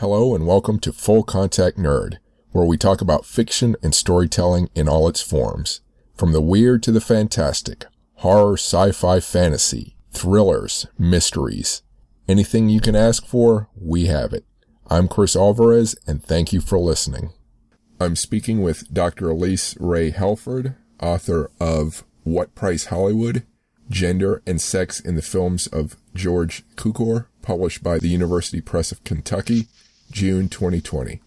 Hello and welcome to Full Contact Nerd, where we talk about fiction and storytelling in all its forms. From the weird to the fantastic, horror, sci-fi, fantasy, thrillers, mysteries. Anything you can ask for, we have it. I'm Chris Alvarez and thank you for listening. I'm speaking with Dr. Elyce Rae Helford, author of What Price Hollywood? Gender and Sex in the Films of George Cukor, published by the University Press of Kentucky, June 2020.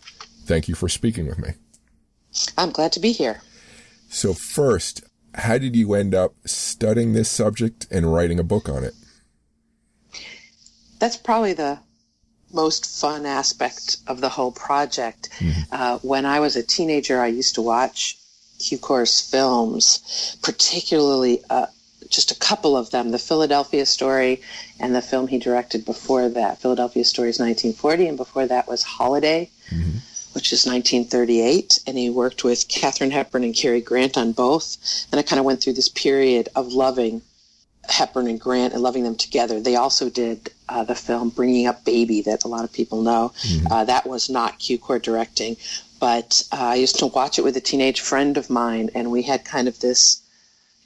Thank you for speaking with me. I'm glad to be here. So first, how did you end up studying this subject and writing a book on it? That's probably the most fun aspect of the whole project. Mm-hmm. Uh, when I was a teenager, I used to watch Cukor's films, particularly uh, just a couple of them the Philadelphia Story and the film he directed before that. Philadelphia Story is 1940, and before that was Holiday, mm-hmm. which is 1938. And he worked with Katharine Hepburn and Cary Grant on both. And I kind of went through this period of loving Hepburn and Grant and loving them together. They also did uh, the film Bringing Up Baby that a lot of people know. Mm-hmm. Uh, that was not Cukor directing, but uh, I used to watch it with a teenage friend of mine, and we had kind of this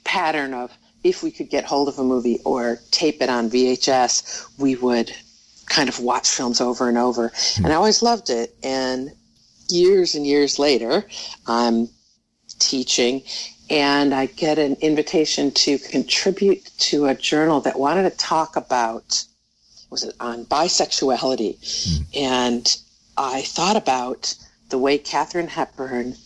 pattern of if we could get hold of a movie or tape it on VHS, we would kind of watch films over and over. Mm-hmm. And I always loved it. And years and years later, I'm teaching and I get an invitation to contribute to a journal that wanted to talk about was it on bisexuality mm. and I thought about the way Katharine Hepburn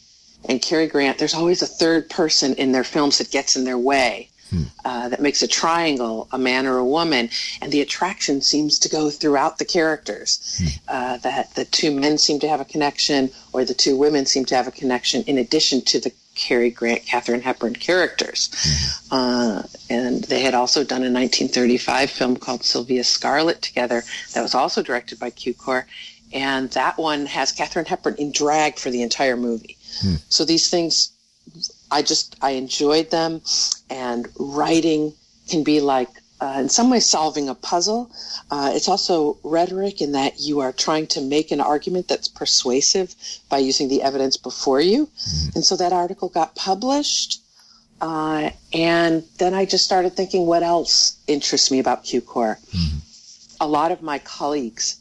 and Cary Grant there's always a third person in their films that gets in their way hmm. uh, that makes a triangle a man or a woman and the attraction seems to go throughout the characters hmm. uh, that the two men seem to have a connection or the two women seem to have a connection in addition to the Cary Grant, Katharine Hepburn characters. Mm-hmm. Uh, and they had also done a 1935 film called Sylvia Scarlett together that was also directed by Cukor. And that one has Katharine Hepburn in drag for the entire movie. Mm. So these things, I just, I enjoyed them. And writing can be like uh, in some ways solving a puzzle. Uh, it's also rhetoric in that you are trying to make an argument that's persuasive by using the evidence before you. Mm-hmm. And so that article got published. Uh, and then I just started thinking, what else interests me about Cukor? Mm-hmm. A lot of my colleagues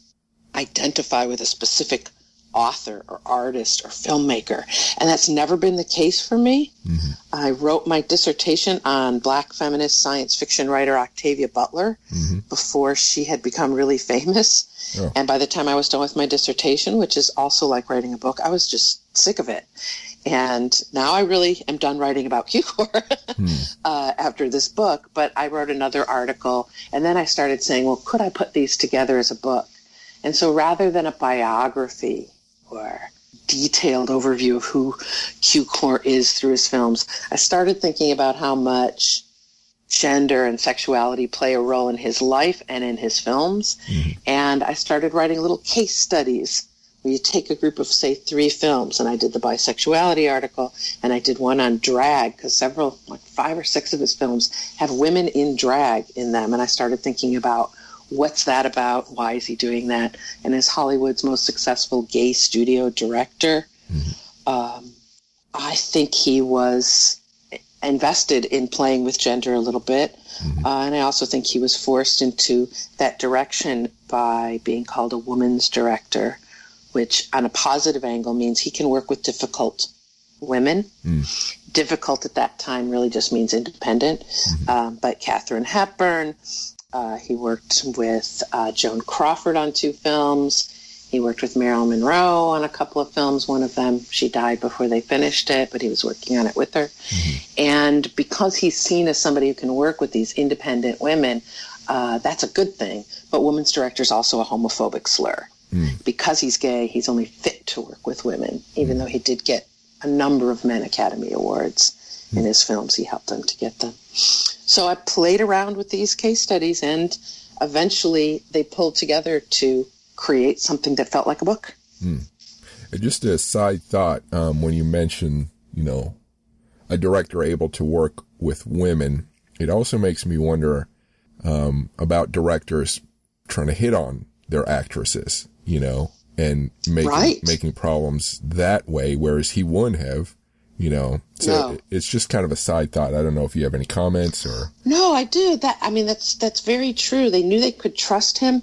identify with a specific author or artist or filmmaker. And that's never been the case for me. Mm-hmm. I wrote my dissertation on black feminist science fiction writer Octavia Butler mm-hmm. before she had become really famous. Oh. And by the time I was done with my dissertation, which is also like writing a book, I was just sick of it. And now I really am done writing about Cukor mm. uh, after this book. But I wrote another article, and then I started saying, well, could I put these together as a book? And so rather than a biography, or detailed overview of who Cukor is through his films, I started thinking about how much gender and sexuality play a role in his life and in his films. Mm-hmm. And I started writing little case studies where you take a group of, say, three films, and I did the bisexuality article, and I did one on drag, because several, like five or six of his films have women in drag in them. And I started thinking about what's that about? Why is he doing that? And as Hollywood's most successful gay studio director, mm-hmm. um, I think he was invested in playing with gender a little bit. Mm-hmm. Uh, and I also think he was forced into that direction by being called a woman's director, which on a positive angle means he can work with difficult women. Mm. Difficult at that time really just means independent. Mm-hmm. Um, but Katharine Hepburn, uh, he worked with uh, Joan Crawford on two films. He worked with Marilyn Monroe on a couple of films. One of them, she died before they finished it, but he was working on it with her. Mm-hmm. And because he's seen as somebody who can work with these independent women, uh, that's a good thing. But women's director is also a homophobic slur. Mm. Because he's gay, he's only fit to work with women, even mm. though he did get a number of men Academy Awards mm. in his films. He helped them to get them. So I played around with these case studies and eventually they pulled together to create something that felt like a book. Hmm. Just a side thought, um, when you mention, you know, a director able to work with women, it also makes me wonder um, about directors trying to hit on their actresses, you know, and making Right. making problems that way, whereas he wouldn't have. You know, so No. it's just kind of a side thought. I don't know if you have any comments or No, I do. That I mean, that's that's very true. They knew they could trust him.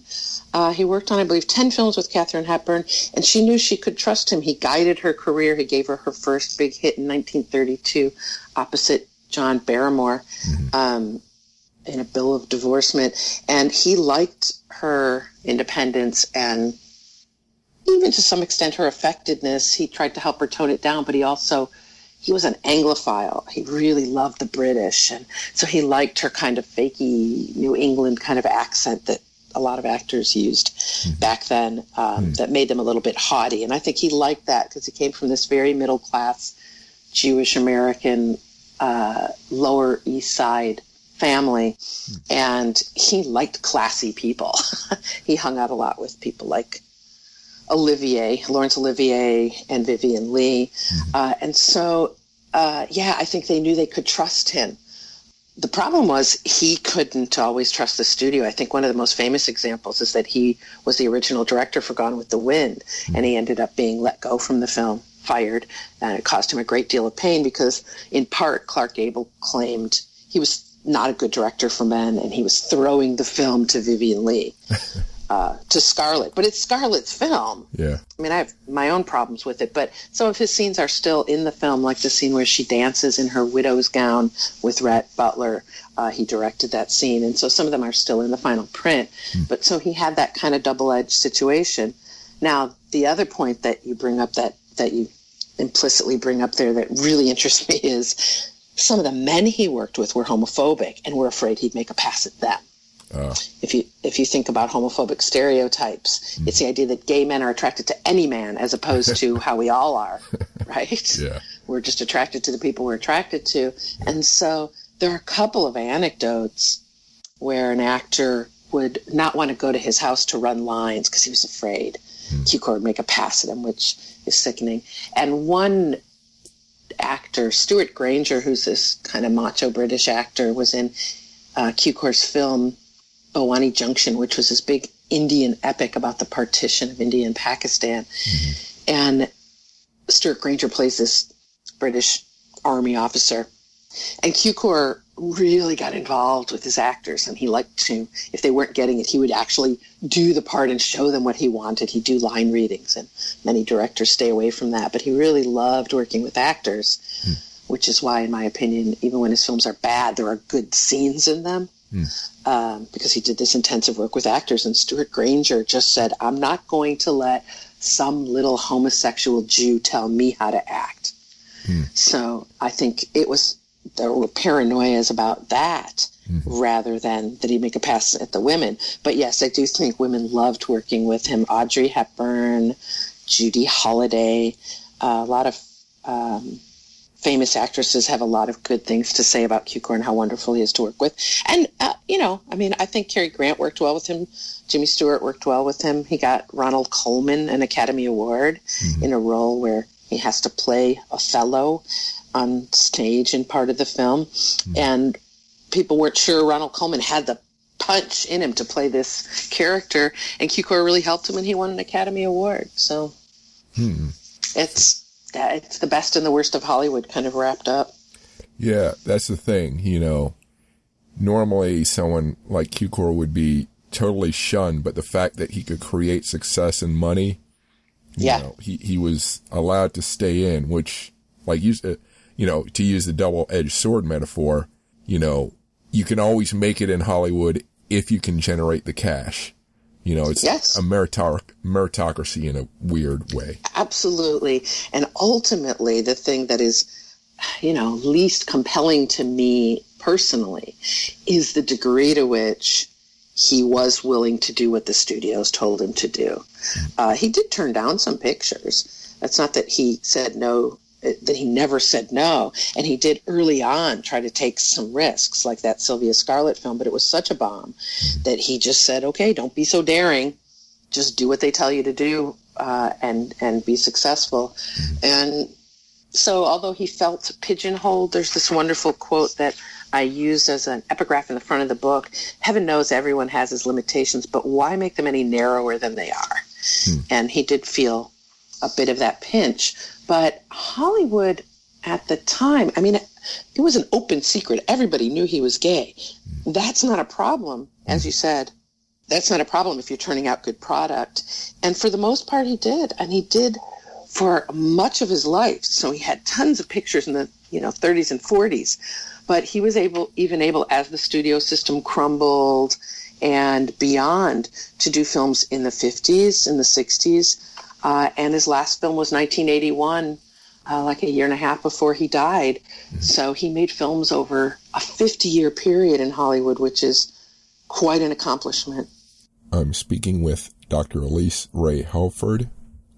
Uh, he worked on, I believe, ten films with Katharine Hepburn, and she knew she could trust him. He guided her career. He gave her her first big hit in 1932, opposite John Barrymore, um, in a bill of divorcement, and he liked her independence and even to some extent her affectedness. He tried to help her tone it down, but he also he was an Anglophile. He really loved the British, and so he liked her kind of fakey New England kind of accent that a lot of actors used back then. Um, That made them a little bit haughty, and I think he liked that because he came from this very middle class Jewish American uh, Lower East Side family, and he liked classy people. he hung out a lot with people like Olivier, Laurence Olivier, and Vivien Leigh. Uh, and so, uh, yeah, I think they knew they could trust him. The problem was he couldn't always trust the studio. I think one of the most famous examples is that he was the original director for Gone with the Wind, and he ended up being let go from the film, fired, and it caused him a great deal of pain because, in part, Clark Gable claimed he was not a good director for men, and he was throwing the film to Vivien Leigh, uh, to Scarlett. But it's Scarlett's film. yeah, I mean, I have my own problems with it, but some of his scenes are still in the film, like the scene where she dances in her widow's gown with Rhett Butler. Uh, he directed that scene, and so some of them are still in the final print. But so he had that kind of double-edged situation. Now, the other point that you bring up that that you implicitly bring up there that really interests me is some of the men he worked with were homophobic and were afraid he'd make a pass at them uh, if you if you think about homophobic stereotypes, it's the idea that gay men are attracted to any man as opposed to how we all are, right? yeah, We're just attracted to the people we're attracted to. And so there are a couple of anecdotes where an actor would not want to go to his house to run lines because he was afraid Cukor would make a pass at him, which is sickening. And one actor, Stewart Granger, who's this kind of macho British actor, was in uh, Cukor's film Bhowani Junction, which was this big Indian epic about the partition of India and Pakistan. Mm-hmm. And Stewart Granger plays this British army officer. And Cukor really got involved with his actors, and he liked to, if they weren't getting it, he would actually do the part and show them what he wanted. He'd do line readings, and many directors stay away from that. But he really loved working with actors, hmm. which is why, in my opinion, even when his films are bad, there are good scenes in them. Um, because he did this intensive work with actors, and Stewart Granger just said, I'm not going to let some little homosexual Jew tell me how to act. So I think it was there were paranoias about that rather than that he'd make a pass at the women. But yes, I do think women loved working with him. Audrey Hepburn, Judy Holliday, uh, a lot of um, famous actresses have a lot of good things to say about Cukor and how wonderful he is to work with. And, uh, you know, I mean, I think Cary Grant worked well with him. Jimmy Stewart worked well with him. He got Ronald Colman an Academy Award mm-hmm. in a role where he has to play Othello on stage in part of the film. Mm-hmm. And people weren't sure Ronald Colman had the punch in him to play this character. And Cukor really helped him and he won an Academy Award. So hmm. it's, that it's the best and the worst of Hollywood kind of wrapped up. yeah. That's the thing, you know. Normally, someone like Cukor would be totally shunned, but the fact that he could create success and money, you Yeah. know, he he was allowed to stay in, which, like you, uh, you know, to use the double-edged sword metaphor, you know, you can always make it in Hollywood if you can generate the cash. You know, it's Yes. a meritoc- meritocracy in a weird way. Absolutely. And ultimately, the thing that is, you know, least compelling to me personally is the degree to which he was willing to do what the studios told him to do. Uh, he did turn down some pictures. That's not that he said no, that he never said no. And he did early on try to take some risks, like that Sylvia Scarlett film, but it was such a bomb that he just said, okay, don't be so daring just do what they tell you to do uh, and and be successful. And so, although he felt pigeonholed, there's this wonderful quote that I use as an epigraph in the front of the book. Heaven knows everyone has his limitations, but why make them any narrower than they are? Hmm. And he did feel a bit of that pinch. But Hollywood at the time, I mean, it, was an open secret. Everybody knew he was gay. That's not a problem, as you said. That's not a problem if you're turning out good product. And for the most part, he did. And he did for much of his life. So he had tons of pictures in the you know 30s and 40s but he was able even able as the studio system crumbled and beyond to do films in the 50s in the 60s uh, and his last film was 1981 uh, like a year and a half before he died mm-hmm. so he made films over a 50 year period in hollywood which is quite an accomplishment i'm speaking with dr elyce rae helford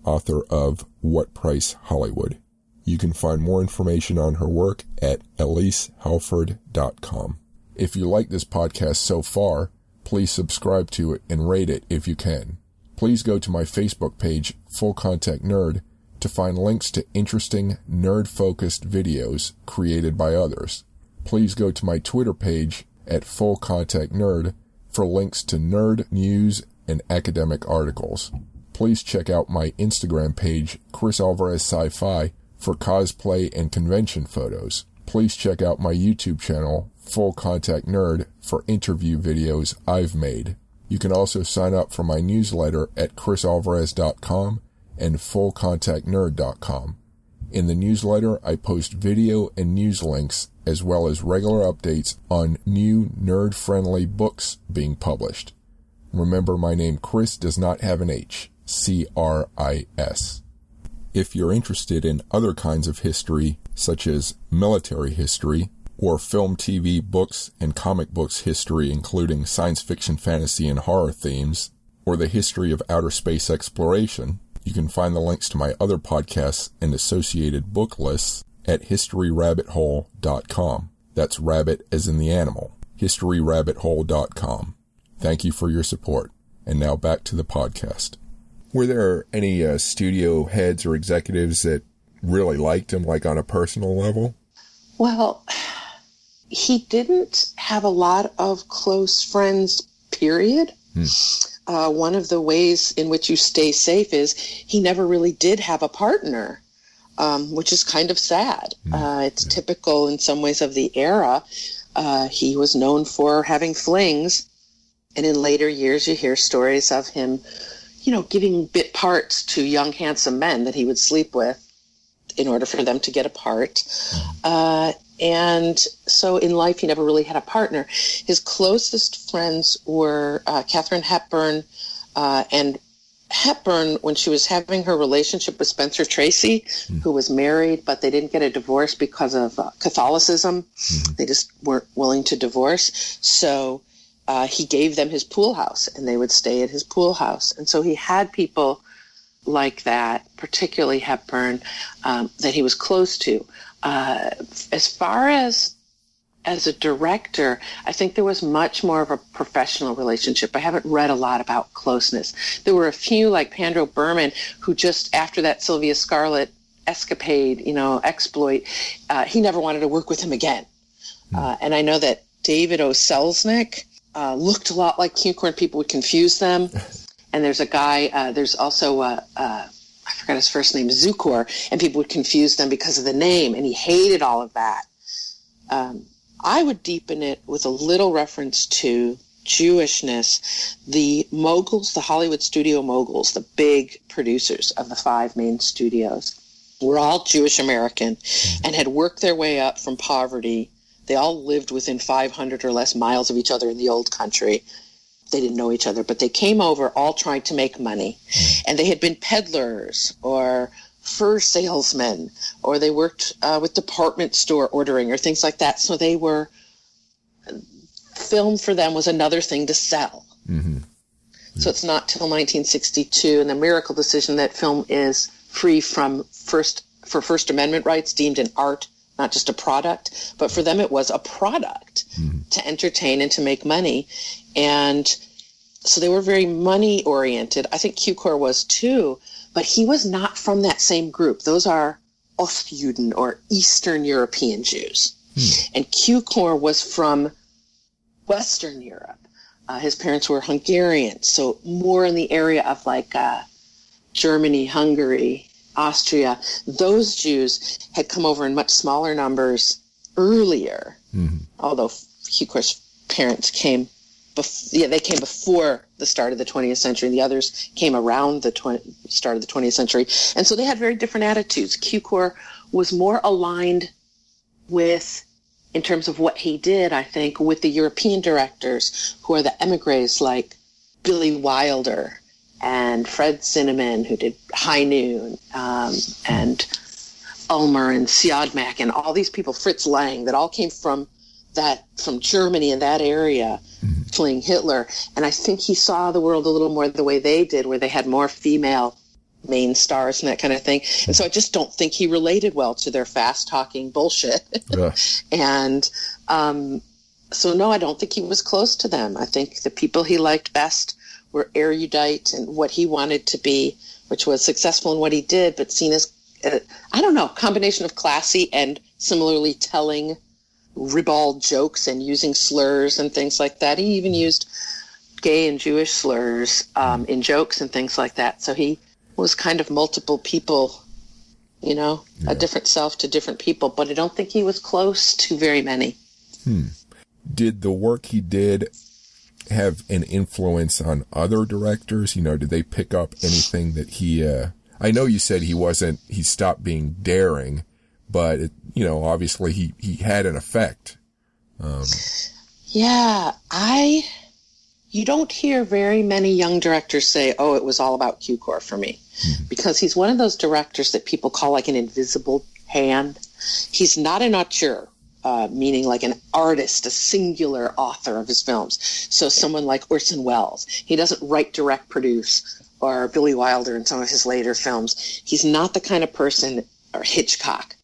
author of what price hollywood you can find more information on her work at elisehalford.com. If you like this podcast so far, please subscribe to it and rate it if you can. Please go to my Facebook page, Full Contact Nerd, to find links to interesting nerd focused videos created by others. Please go to my Twitter page at Full Contact Nerd for links to nerd news and academic articles. Please check out my Instagram page, Chris Alvarez Sci-Fi, for cosplay and convention photos. Please check out my YouTube channel, Full Contact Nerd, for interview videos I've made. You can also sign up for my newsletter at chrisalvarez.com and fullcontactnerd.com. In the newsletter, I post video and news links as well as regular updates on new nerd-friendly books being published. Remember, my name Chris does not have an H. C-R-I-S. If you're interested in other kinds of history, such as military history, or film, TV, books, and comic books history, including science fiction, fantasy, and horror themes, or the history of outer space exploration, you can find the links to my other podcasts and associated book lists at historyrabbithole.com. That's rabbit as in the animal. historyrabbithole.com. Thank you for your support. And now back to the podcast. Were there any uh, studio heads or executives that really liked him, like on a personal level? Well, he didn't have a lot of close friends, period. Hmm. Uh, one of the ways in which you stay safe is he never really did have a partner, um, which is kind of sad. Hmm. Uh, it's yeah. typical in some ways of the era. Uh, he was known for having flings, and in later years, you hear stories of him you know, giving bit parts to young, handsome men that he would sleep with in order for them to get a part. Mm-hmm. Uh, and so in life, he never really had a partner. His closest friends were uh, Katharine Hepburn uh, and Hepburn, when she was having her relationship with Spencer Tracy, mm-hmm. who was married, but they didn't get a divorce because of uh, Catholicism. Mm-hmm. They just weren't willing to divorce. So uh, he gave them his pool house and they would stay at his pool house. And so he had people like that, particularly Hepburn, um, that he was close to. Uh, as far as as a director, I think there was much more of a professional relationship. I haven't read a lot about closeness. There were a few like Pandro Berman who just after that Sylvia Scarlett escapade, you know, exploit, uh, he never wanted to work with him again. Hmm. Uh, and I know that David O. Selznick, uh, looked a lot like Cukor. People would confuse them. And there's a guy, uh, there's also, uh, uh, I forgot his first name, Zukor, and people would confuse them because of the name, and he hated all of that. Um, I would deepen it with a little reference to Jewishness. The moguls, the Hollywood studio moguls, the big producers of the five main studios, were all Jewish American and had worked their way up from poverty they all lived within 500 or less miles of each other in the old country. They didn't know each other, but they came over all trying to make money. Mm. And they had been peddlers or fur salesmen, or they worked uh, with department store ordering or things like that. So they were, film for them was another thing to sell. Mm-hmm. So it's not till 1962 and the miracle decision that film is free from first for First Amendment rights, deemed an art not just a product, but for them it was a product mm-hmm. to entertain and to make money. And so they were very money oriented. I think Cukor was too, but he was not from that same group. Those are Ostjuden or Eastern European Jews. Mm. And Cukor was from Western Europe. Uh, his parents were Hungarian, so more in the area of like uh, Germany, Hungary, Austria, those Jews had come over in much smaller numbers earlier, mm-hmm. although Cukor's parents came bef- yeah, they came before the start of the 20th century. The others came around the 20- start of the 20th century. And so they had very different attitudes. Cukor was more aligned with, in terms of what he did, I think, with the European directors who are the emigres like Billy Wilder and Fred Zinnemann, who did High Noon, um, and Ulmer and Siodmak and all these people, Fritz Lang, that all came from that from Germany and that area mm-hmm. fleeing Hitler. And I think he saw the world a little more the way they did, where they had more female main stars and that kind of thing. And so I just don't think he related well to their fast talking bullshit. Yeah. and um, so, no, I don't think he was close to them. I think the people he liked best were erudite and what he wanted to be, which was successful in what he did, but seen as, uh, I don't know, combination of classy and similarly telling ribald jokes and using slurs and things like that. He even used gay and Jewish slurs um, in jokes and things like that. So he was kind of multiple people, you know, yeah. a different self to different people. But I don't think he was close to very many. Hmm. Did the work he did have an influence on other directors? You know, did they pick up anything that he? Uh, I know you said he wasn't. He stopped being daring but it, you know, obviously he, he had an effect. Um, yeah, I, you don't hear very many young directors say, oh, it was all about Cukor for me. Mm-hmm. Because he's one of those directors that people call like an invisible hand. He's not an auteur. Uh, meaning like an artist, a singular author of his films. So someone like Orson Welles, he doesn't write, direct, produce, or Billy Wilder in some of his later films. He's not the kind of person, or Hitchcock,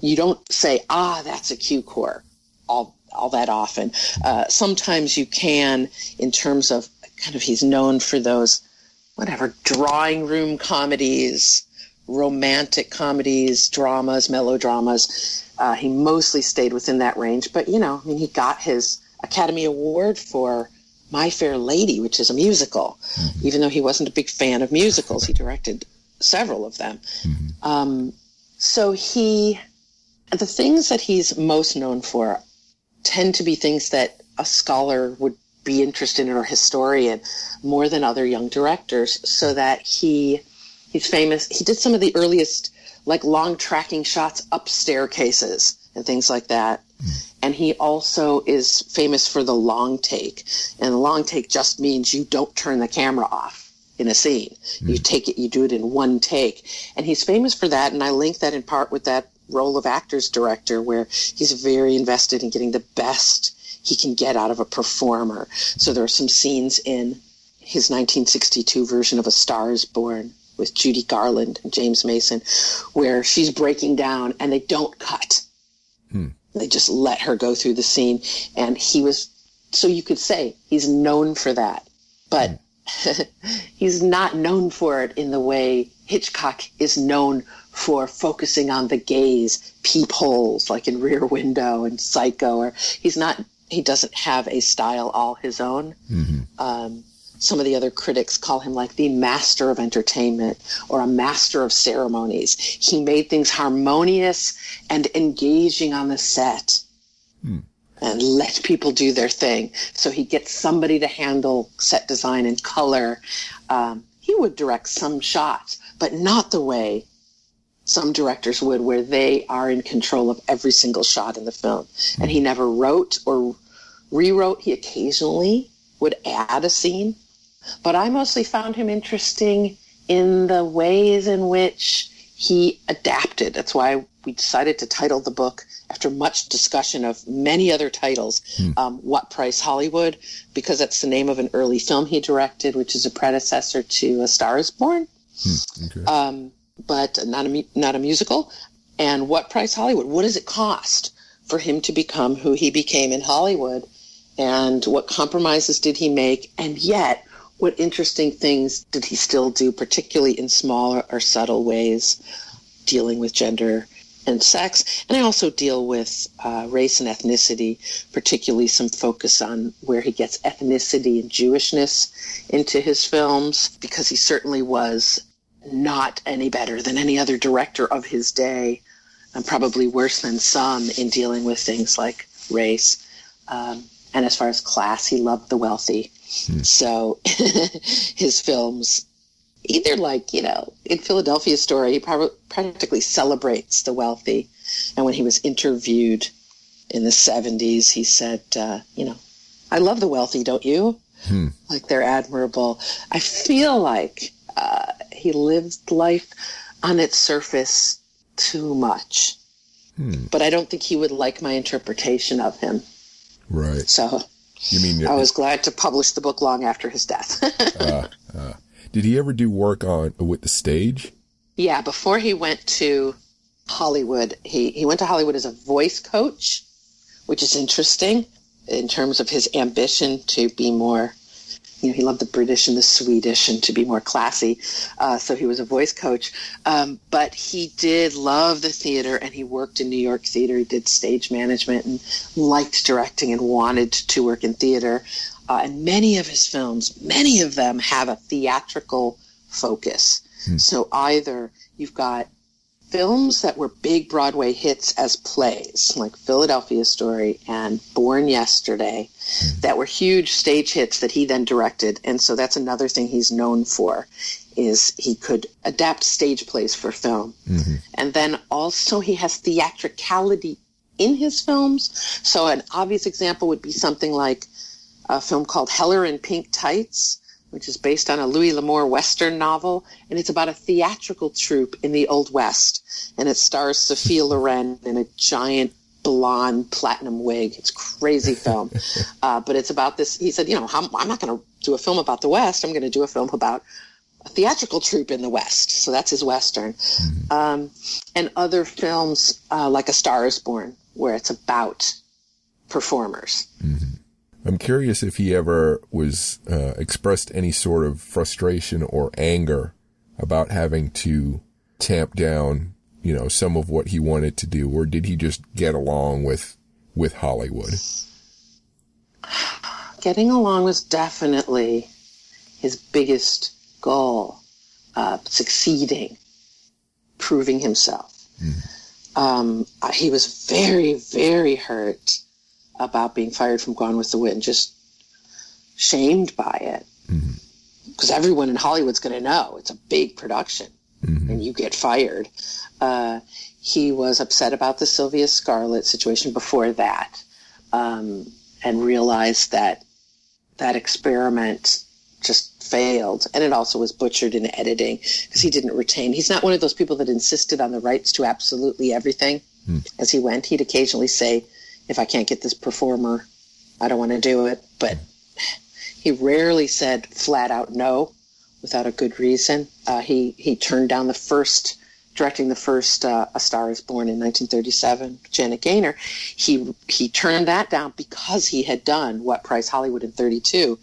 you don't say, ah, that's a Cukor all, all that often. Uh, sometimes you can in terms of kind of, he's known for those, whatever, drawing room comedies, romantic comedies, dramas, melodramas. Uh, he mostly stayed within that range, but you know, I mean, he got his Academy Award for My Fair Lady, which is a musical. Mm-hmm. Even though he wasn't a big fan of musicals, he directed several of them. Mm-hmm. Um, so he the things that he's most known for tend to be things that a scholar would be interested in or historian more than other young directors so that he he's famous he did some of the earliest like long tracking shots up staircases and things like that. And he also is famous for the long take. And the long take just means you don't turn the camera off in a scene. Mm. you take it you do it in one take. And he's famous for that. And i link that in part with that role of actors director where he's very invested in getting the best he can get out of a performer. So there are some scenes in his 1962 version of A Star is Born with Judy Garland and James Mason where she's breaking down and they don't cut. Hmm. They just let her go through the scene. And he was, so you could say he's known for that. But hmm. he's not known for it in the way Hitchcock is known for focusing on the gaze, peepholes like in Rear Window and Psycho, or he's not, he doesn't have a style all his own. Mm-hmm. Um, some of the other critics call him like the master of entertainment or a master of ceremonies. He made things harmonious and engaging on the set. Mm. And let people do their thing. So he gets somebody to handle set design and color. Um, he would direct some shots, but not the way some directors would, where they are in control of every single shot in the film. And he never wrote or rewrote. He occasionally would add a scene. But I mostly found him interesting in the ways in which he adapted. That's why we decided to title the book after much discussion of many other titles, hmm. um, What Price Hollywood, because that's the name of an early film he directed, which is a predecessor to A Star is Born. Hmm. Okay. Um, but not a, not a musical. And what price Hollywood? What does it cost for him to become who he became in Hollywood? And what compromises did he make? And yet, what interesting things did he still do, particularly in smaller or subtle ways, dealing with gender and sex? And I also deal with uh, race and ethnicity, particularly some focus on where he gets ethnicity and Jewishness into his films, because he certainly was not any better than any other director of his day, and probably worse than some in dealing with things like race. Um, and as far as class, he loved the wealthy. Hmm. So his films, either like, you know, in Philadelphia Story, he probably practically celebrates the wealthy. And when he was interviewed in the 70s, he said, uh, you know, I love the wealthy, don't you? Hmm. Like they're admirable. I feel like uh, he lived life on its surface too much. Hmm. But I don't think he would like my interpretation of him. Right. So you mean I was glad to publish the book long after his death. uh, uh, did he ever do work on with the stage? Yeah, before he went to Hollywood, he, he went to Hollywood as a voice coach, which is interesting in terms of his ambition to be more you know, he loved the British and the Swedish and to be more classy. Uh, so he was a voice coach. Um, but he did love the theater and he worked in New York theater. He did stage management and liked directing and wanted to work in theater. Uh, and many of his films, many of them have a theatrical focus. Hmm. So either you've got films that were big Broadway hits as plays, like Philadelphia Story and Born Yesterday, mm-hmm. that were huge stage hits that he then directed. And so that's another thing he's known for is he could adapt stage plays for film. Mm-hmm. And then also he has theatricality in his films. So an obvious example would be something like a film called Heller in Pink Tights, which is based on a Louis L'Amour Western novel, and it's about a theatrical troupe in the Old West, and it stars Sophia Loren in a giant blonde platinum wig. It's crazy film, uh, but it's about this. He said, you know, I'm, I'm not going to do a film about the West. I'm going to do a film about a theatrical troupe in the West. So that's his Western, mm-hmm. um, and other films uh, like A Star Is Born, where it's about performers. Mm-hmm. I'm curious if he ever was uh, expressed any sort of frustration or anger about having to tamp down, you know, some of what he wanted to do, or did he just get along with with Hollywood? Getting along was definitely his biggest goal. Uh, succeeding, proving himself. Mm. Um, he was very, very hurt about being fired from Gone with the Wind, just shamed by it. Because mm-hmm. everyone in Hollywood's going to know it's a big production mm-hmm. and you get fired. Uh, he was upset about the Sylvia Scarlett situation before that um, and realized that that experiment just failed. And it also was butchered in editing because he didn't retain. He's not one of those people that insisted on the rights to absolutely everything mm. as he went. He'd occasionally say, if I can't get this performer, I don't want to do it. But he rarely said flat out no without a good reason. Uh, he he turned down the first directing the first uh, A Star Is Born in 1937, Janet Gaynor. He he turned that down because he had done What Price Hollywood in 32,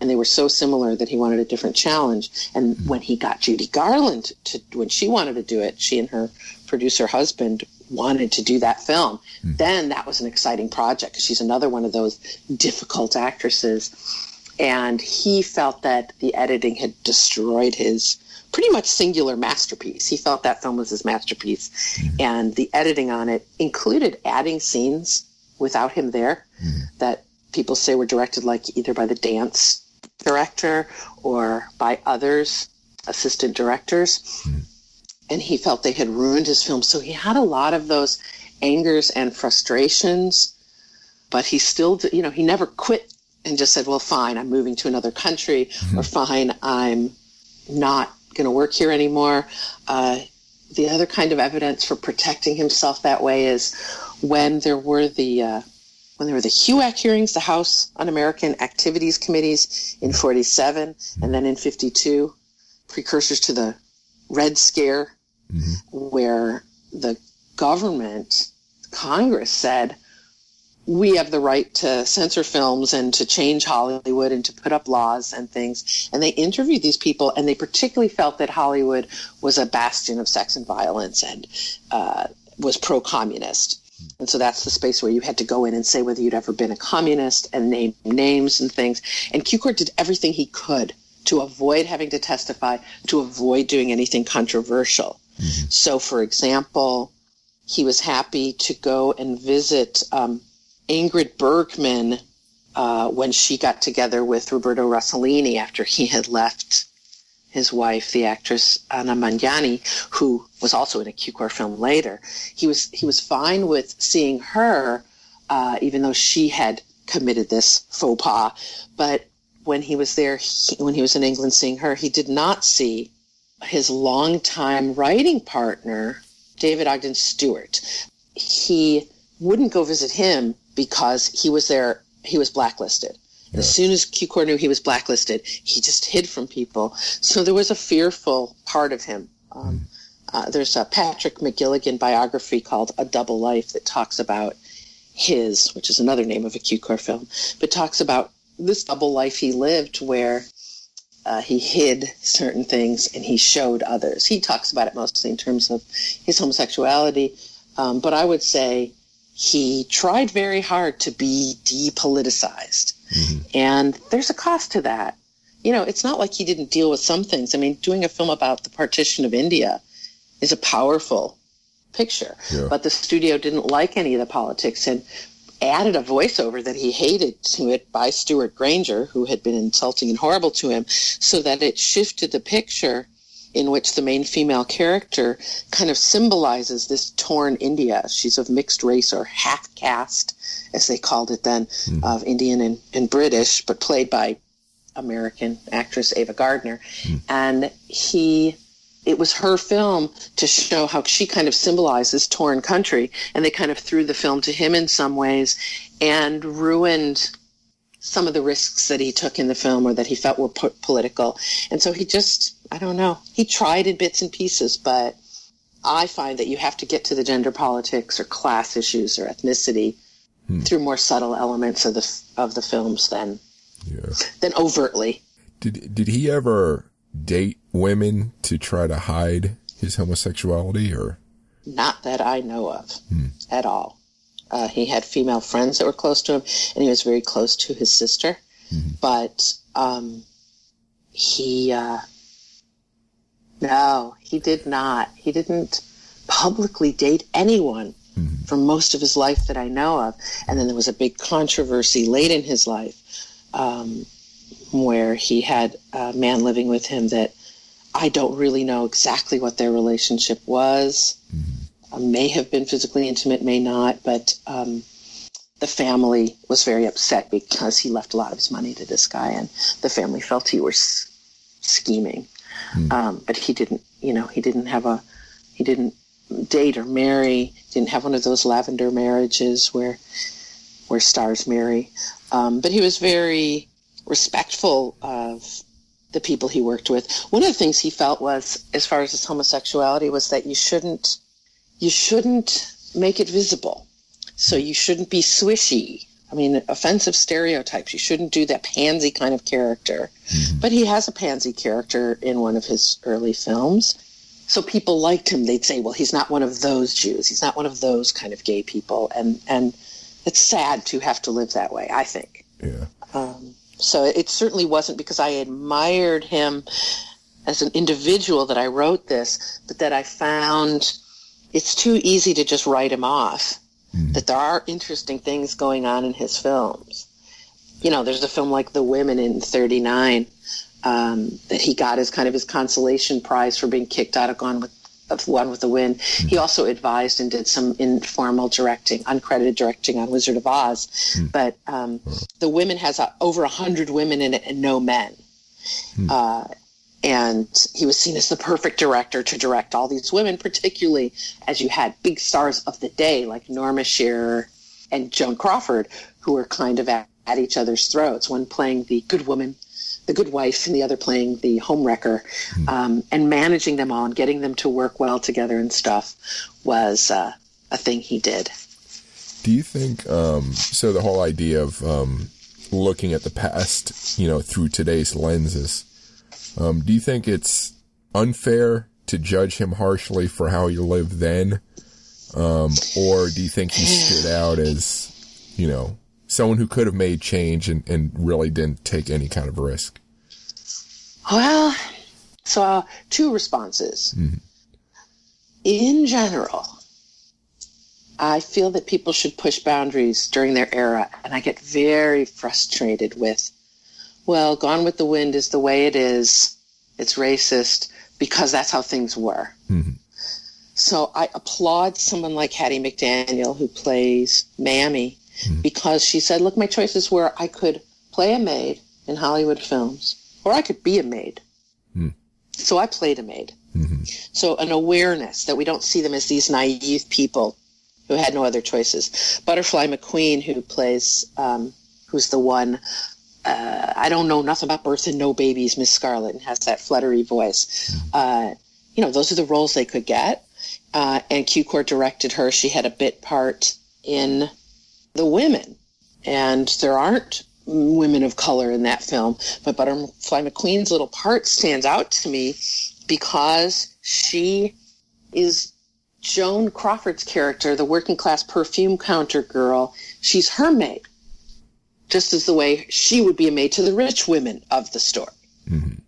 and they were so similar that he wanted a different challenge. And when he got Judy Garland to when she wanted to do it, she and her producer husband wanted to do that film, mm. then that was an exciting project because she's another one of those difficult actresses. And he felt that the editing had destroyed his pretty much singular masterpiece. He felt that film was his masterpiece. Mm. And the editing on it included adding scenes without him there mm. that people say were directed like either by the dance director or by others, assistant directors. And he felt they had ruined his film. So he had a lot of those angers and frustrations, but he still, you know, he never quit and just said, well, fine, I'm moving to another country, mm-hmm. or fine, I'm not going to work here anymore. Uh, the other kind of evidence for protecting himself that way is when there were the uh, when there were the HUAC hearings, the House Un-American Activities Committees in 47 and then in 52, precursors to the Red Scare, mm-hmm. where the government, Congress said, we have the right to censor films and to change Hollywood and to put up laws and things. And they interviewed these people, and they particularly felt that Hollywood was a bastion of sex and violence and uh, was pro communist. And so that's the space where you had to go in and say whether you'd ever been a communist and name names and things. And Cukor did everything he could to avoid having to testify, to avoid doing anything controversial. Mm-hmm. So, for example, he was happy to go and visit um, Ingrid Bergman uh, when she got together with Roberto Rossellini after he had left his wife, the actress Anna Magnani, who was also in a Cukor film later. He was he was fine with seeing her, uh, even though she had committed this faux pas. But when he was there, he, when he was in England seeing her, he did not see his longtime writing partner, David Ogden Stewart. He wouldn't go visit him because he was there, he was blacklisted. Yeah. As soon as Q Cukor knew he was blacklisted, he just hid from people. So there was a fearful part of him. Um, mm. uh, there's a Patrick McGilligan biography called A Double Life that talks about his, which is another name of a Cukor film, but talks about this double life he lived where uh, he hid certain things and he showed others. He talks about it mostly in terms of his homosexuality, um, but I would say he tried very hard to be depoliticized. Mm-hmm. And there's a cost to that. You know, it's not like he didn't deal with some things. I mean, doing a film about the partition of India is a powerful picture, yeah. but the studio didn't like any of the politics and added a voiceover that he hated to it by Stewart Granger, who had been insulting and horrible to him, so that it shifted the picture in which the main female character kind of symbolizes this torn India. She's of mixed race or half caste, as they called it then, mm. of Indian and, and, British, but played by American actress Ava Gardner. Mm. And he it was her film to show how she kind of symbolizes torn country and they kind of threw the film to him in some ways and ruined some of the risks that he took in the film or that he felt were po- political and so he just i don't know he tried in bits and pieces but i find that you have to get to the gender politics or class issues or ethnicity hmm. through more subtle elements of the of the films than yeah. than overtly did did he ever date women to try to hide his homosexuality or? Not that I know of hmm. at all. Uh, he had female friends that were close to him, and he was very close to his sister. Mm-hmm. But um, he, uh, no, he did not. He didn't publicly date anyone mm-hmm. for most of his life that I know of. And then there was a big controversy late in his life um, where he had a man living with him that I don't really know exactly what their relationship was. Mm-hmm. Uh, may have been physically intimate, may not, but um, the family was very upset because he left a lot of his money to this guy, and the family felt he was scheming. Mm-hmm. Um, but he didn't, you know, he didn't have a, he didn't date or marry, didn't have one of those lavender marriages where, where stars marry. Um, but he was very respectful of the people he worked with. One of the things he felt was, as far as his homosexuality, was that you shouldn't, you shouldn't make it visible. So you shouldn't be swishy. I mean, offensive stereotypes. You shouldn't do that pansy kind of character. Mm-hmm. But he has a pansy character in one of his early films. So people liked him. They'd say, well, he's not one of those Jews. He's not one of those kind of gay people. And, and it's sad to have to live that way, I think. Yeah. Um, so it certainly wasn't because I admired him as an individual that I wrote this, but that I found it's too easy to just write him off. Mm-hmm. That there are interesting things going on in his films. You know, there's a film like The Women in 39 um, that he got as kind of his consolation prize for being kicked out of Gone with of One with the Wind. Mm. He also advised and did some informal directing, uncredited directing on Wizard of Oz. Mm. But um, The Women has uh, over a hundred women in it and no men. Mm. Uh, and he was seen as the perfect director to direct all these women, particularly as you had big stars of the day like Norma Shearer and Joan Crawford, who were kind of at, at each other's throats. One playing the good woman the good wife and the other playing the homewrecker, mm. um, and managing them all and getting them to work well together and stuff was uh, a thing he did. Do you think um, so? The whole idea of um, looking at the past, you know, through today's lenses. Um, do you think it's unfair to judge him harshly for how he lived then, um, or do you think he stood out as, you know, someone who could have made change and, and really didn't take any kind of risk? Well, so uh, two responses. Mm-hmm. In general, I feel that people should push boundaries during their era, and I get very frustrated with, well, Gone with the Wind is the way it is. It's racist because that's how things were. Mm-hmm. So I applaud someone like Hattie McDaniel who plays Mammy Mm-hmm. because she said, look, my choices were I could play a maid in Hollywood films or I could be a maid. Mm. So I played a maid. Mm-hmm. So an awareness that we don't see them as these naive people who had no other choices. Butterfly McQueen, who plays, um, who's the one, uh, I don't know nothing about birth and no babies, Miss Scarlet, and has that fluttery voice. Uh, you know, those are the roles they could get. Uh, and Cukor directed her. She had a bit part in The Women. And there aren't women of color in that film, but Butterfly McQueen's little part stands out to me because she is Joan Crawford's character, the working class perfume counter girl. She's her maid, just as the way she would be a maid to the rich women of the story. Mm-hmm.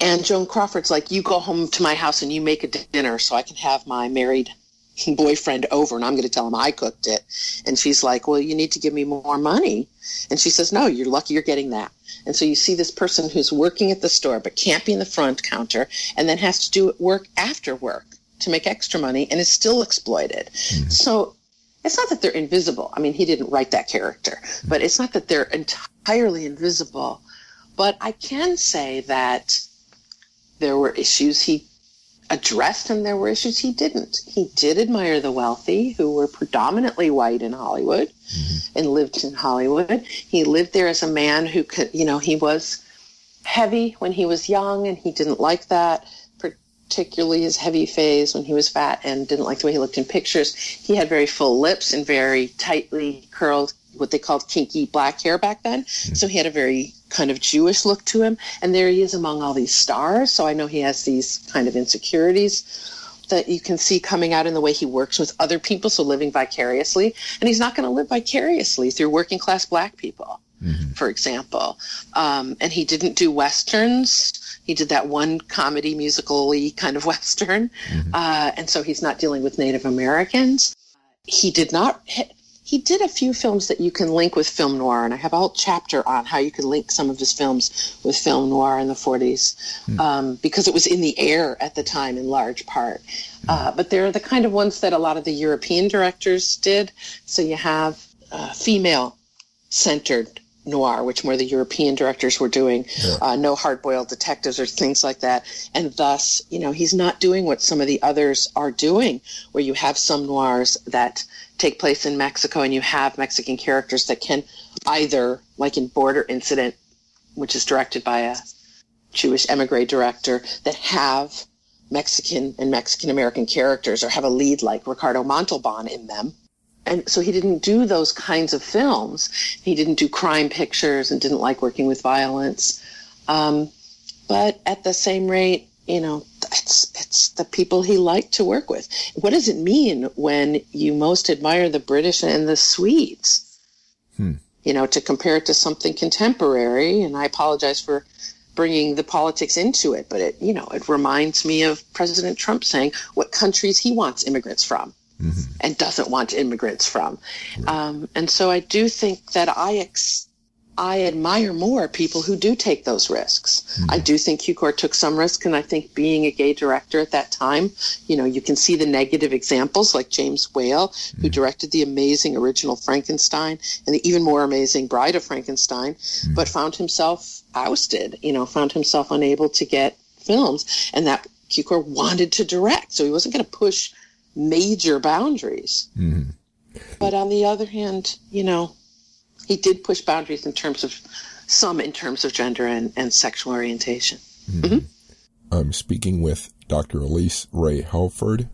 And Joan Crawford's like, you go home to my house and you make a dinner so I can have my married boyfriend over and I'm going to tell him I cooked it. And she's like, well, you need to give me more money. And she says, no, you're lucky you're getting that. And so you see this person who's working at the store but can't be in the front counter and then has to do work after work to make extra money and is still exploited. Mm-hmm. So it's not that they're invisible. I mean, he didn't write that character, but it's not that they're entirely invisible. But I can say that there were issues he addressed and there were issues he didn't. He did admire the wealthy who were predominantly white in Hollywood mm-hmm. and lived in Hollywood. He lived there as a man who could, you know, he was heavy when he was young and he didn't like that, particularly his heavy phase when he was fat and didn't like the way he looked in pictures. He had very full lips and very tightly curled what they called kinky black hair back then. Mm-hmm. So he had a very kind of Jewish look to him. And there he is among all these stars. So I know he has these kind of insecurities that you can see coming out in the way he works with other people. So living vicariously. And he's not going to live vicariously through working class black people, mm-hmm. for example. Um, and he didn't do Westerns. He did that one comedy musical-y kind of Western. Mm-hmm. Uh, and so he's not dealing with Native Americans. He did not he did a few films that you can link with film noir, and I have a whole chapter on how you can link some of his films with film noir in the 40s mm. um, because it was in the air at the time in large part. Mm. Uh, but they're the kind of ones that a lot of the European directors did. So you have uh, female centered noir, which more the European directors were doing, yeah. uh, no hard-boiled detectives or things like that. And thus, you know, he's not doing what some of the others are doing, where you have some noirs that take place in Mexico and you have Mexican characters that can either, like in Border Incident, which is directed by a Jewish emigre director, that have Mexican and Mexican American characters or have a lead like Ricardo Montalban in them and so he didn't do those kinds of films. He didn't do crime pictures and didn't like working with violence. Um, but at the same rate, you know, it's it's the people he liked to work with. What does it mean when you most admire the British and the Swedes? Hmm. You know, to compare it to something contemporary. And I apologize for bringing the politics into it, but it you know it reminds me of President Trump saying what countries he wants immigrants from mm-hmm. and doesn't want immigrants from. Right. Um, and so I do think that I ex- I admire more people who do take those risks. Mm-hmm. I do think Cukor took some risk, and I think being a gay director at that time, you know, you can see the negative examples like James Whale, mm-hmm. who directed the amazing original Frankenstein and the even more amazing Bride of Frankenstein, mm-hmm. but found himself ousted, you know, found himself unable to get films, and that Cukor wanted to direct, so he wasn't going to push major boundaries. Mm-hmm. But on the other hand, you know, he did push boundaries in terms of some in terms of gender and, and sexual orientation. Mm-hmm. Mm-hmm. I'm speaking with Dr. Elyce Rae Helford,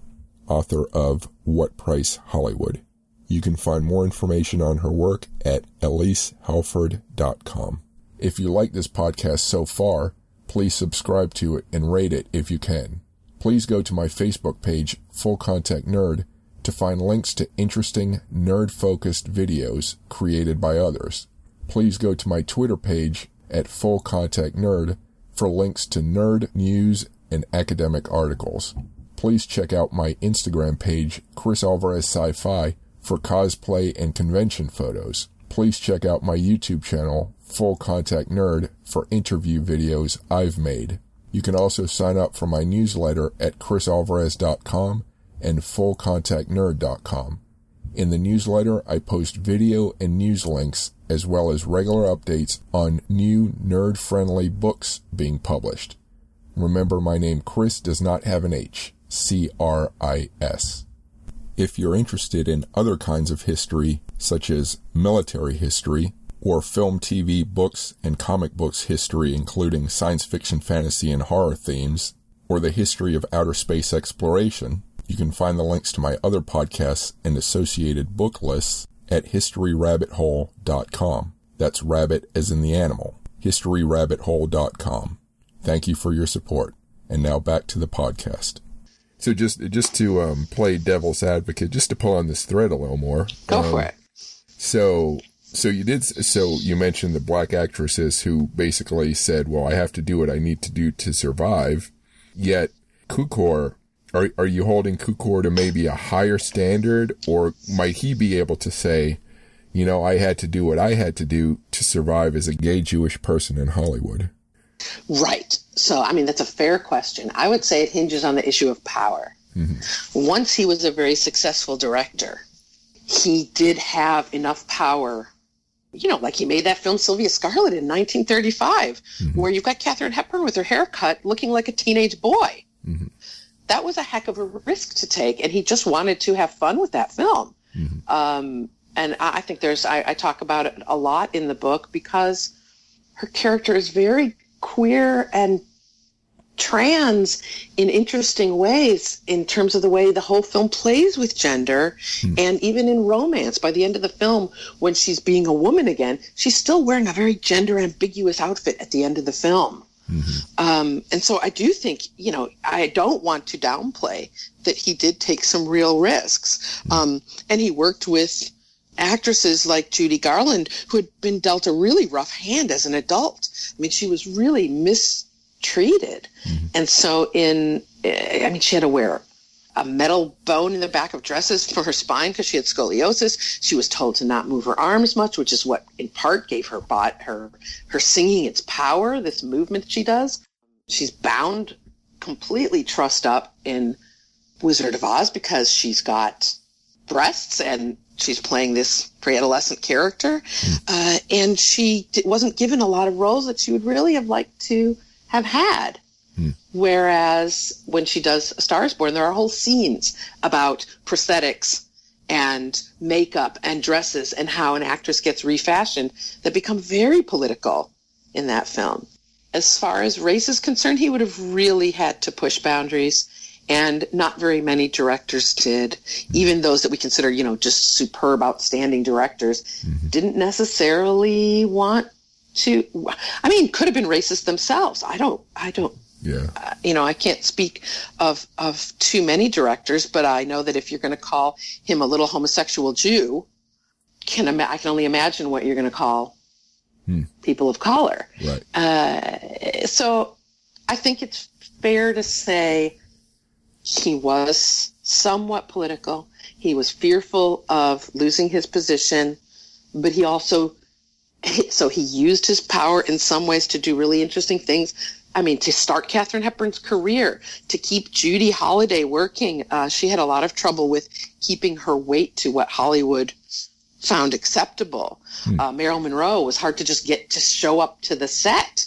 author of What Price Hollywood. You can find more information on her work at elycehelford.com. If you like this podcast so far, please subscribe to it and rate it if you can please go to my Facebook page, Full Contact Nerd, to find links to interesting nerd-focused videos created by others. Please go to my Twitter page at Full Contact Nerd for links to nerd news and academic articles. Please check out my Instagram page, Chris Alvarez Sci-Fi, for cosplay and convention photos. Please check out my YouTube channel, Full Contact Nerd, for interview videos I've made. You can also sign up for my newsletter at chrisalvarez.com and fullcontactnerd.com. In the newsletter, I post video and news links as well as regular updates on new nerd-friendly books being published. Remember, my name Chris does not have an H. C-R-I-S. If you're interested in other kinds of history, such as military history, or film, TV, books, and comic books history, including science fiction, fantasy, and horror themes, or the history of outer space exploration, you can find the links to my other podcasts and associated book lists at historyrabbithole.com. That's rabbit as in the animal. historyrabbithole.com. Thank you for your support. And now back to the podcast. So just just to um, play devil's advocate, just to pull on this thread a little more. Go um, for it. So so you did so you mentioned the black actresses who basically said, "Well, I have to do what I need to do to survive." Yet Cukor are are you holding Cukor to maybe a higher standard or might he be able to say, you know, I had to do what I had to do to survive as a gay Jewish person in Hollywood? Right. So, I mean, that's a fair question. I would say it hinges on the issue of power. Mm-hmm. Once he was a very successful director, he did have enough power. You know, like he made that film Sylvia Scarlett in 1935, mm-hmm. where you've got Katharine Hepburn with her hair cut looking like a teenage boy. Mm-hmm. That was a heck of a risk to take, and he just wanted to have fun with that film. Mm-hmm. Um, and I think there's, I, I talk about it a lot in the book because her character is very queer and trans in interesting ways in terms of the way the whole film plays with gender mm. and even in romance by the end of the film when she's being a woman again she's still wearing a very gender ambiguous outfit at the end of the film mm-hmm. um, and so i do think you know i don't want to downplay that he did take some real risks mm. um, and he worked with actresses like Judy Garland, who had been dealt a really rough hand as an adult. I mean, she was really mistreated. Mm-hmm. And so in, eh, I mean, she had to wear a metal bone in the back of dresses for her spine because she had scoliosis. She was told to not move her arms much, which is what in part gave her bot her her singing its power, this movement she does. She's bound completely trussed up in Wizard of Oz because she's got breasts and she's playing this pre-adolescent character, uh, and she wasn't given a lot of roles that she would really have liked to have had. Hmm. Whereas when she does A Star is Born, there are whole scenes about prosthetics and makeup and dresses and how an actress gets refashioned that become very political in that film. As far as race is concerned, he would have really had to push boundaries and not very many directors did. Even those that we consider, you know, just superb, outstanding directors, mm-hmm. didn't necessarily want to. I mean, could have been racist themselves. I don't. I don't. Yeah. Uh, you know, I can't speak of of too many directors, but I know that if you're going to call him a little homosexual Jew, can ima- I can only imagine what you're going to call hmm. people of color. Right. Uh, so, I think it's fair to say he was somewhat political. He was fearful of losing his position, but he also, so he used his power in some ways to do really interesting things. I mean, to start Katharine Hepburn's career, to keep Judy Holliday working. Uh, she had a lot of trouble with keeping her weight to what Hollywood found acceptable. Hmm. Uh, Marilyn Monroe was hard to just get to show up to the set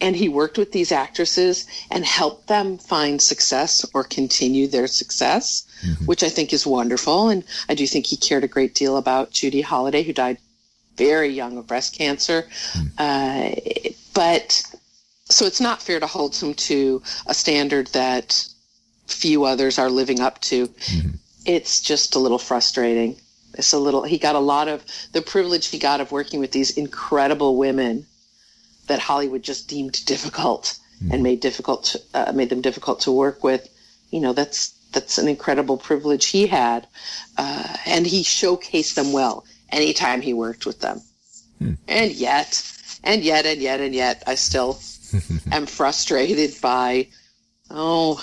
and he worked with these actresses and helped them find success or continue their success, mm-hmm. which I think is wonderful. And I do think he cared a great deal about Judy Holliday, who died very young of breast cancer. Mm-hmm. Uh, but so it's not fair to hold him to a standard that few others are living up to. Mm-hmm. It's just a little frustrating. It's a little, he got a lot of the privilege he got of working with these incredible women that Hollywood just deemed difficult mm. and made difficult to, uh, made them difficult to work with. You know, that's that's an incredible privilege he had, uh, and he showcased them well anytime he worked with them. Mm. And yet, and yet, and yet, and yet, I still am frustrated by, oh,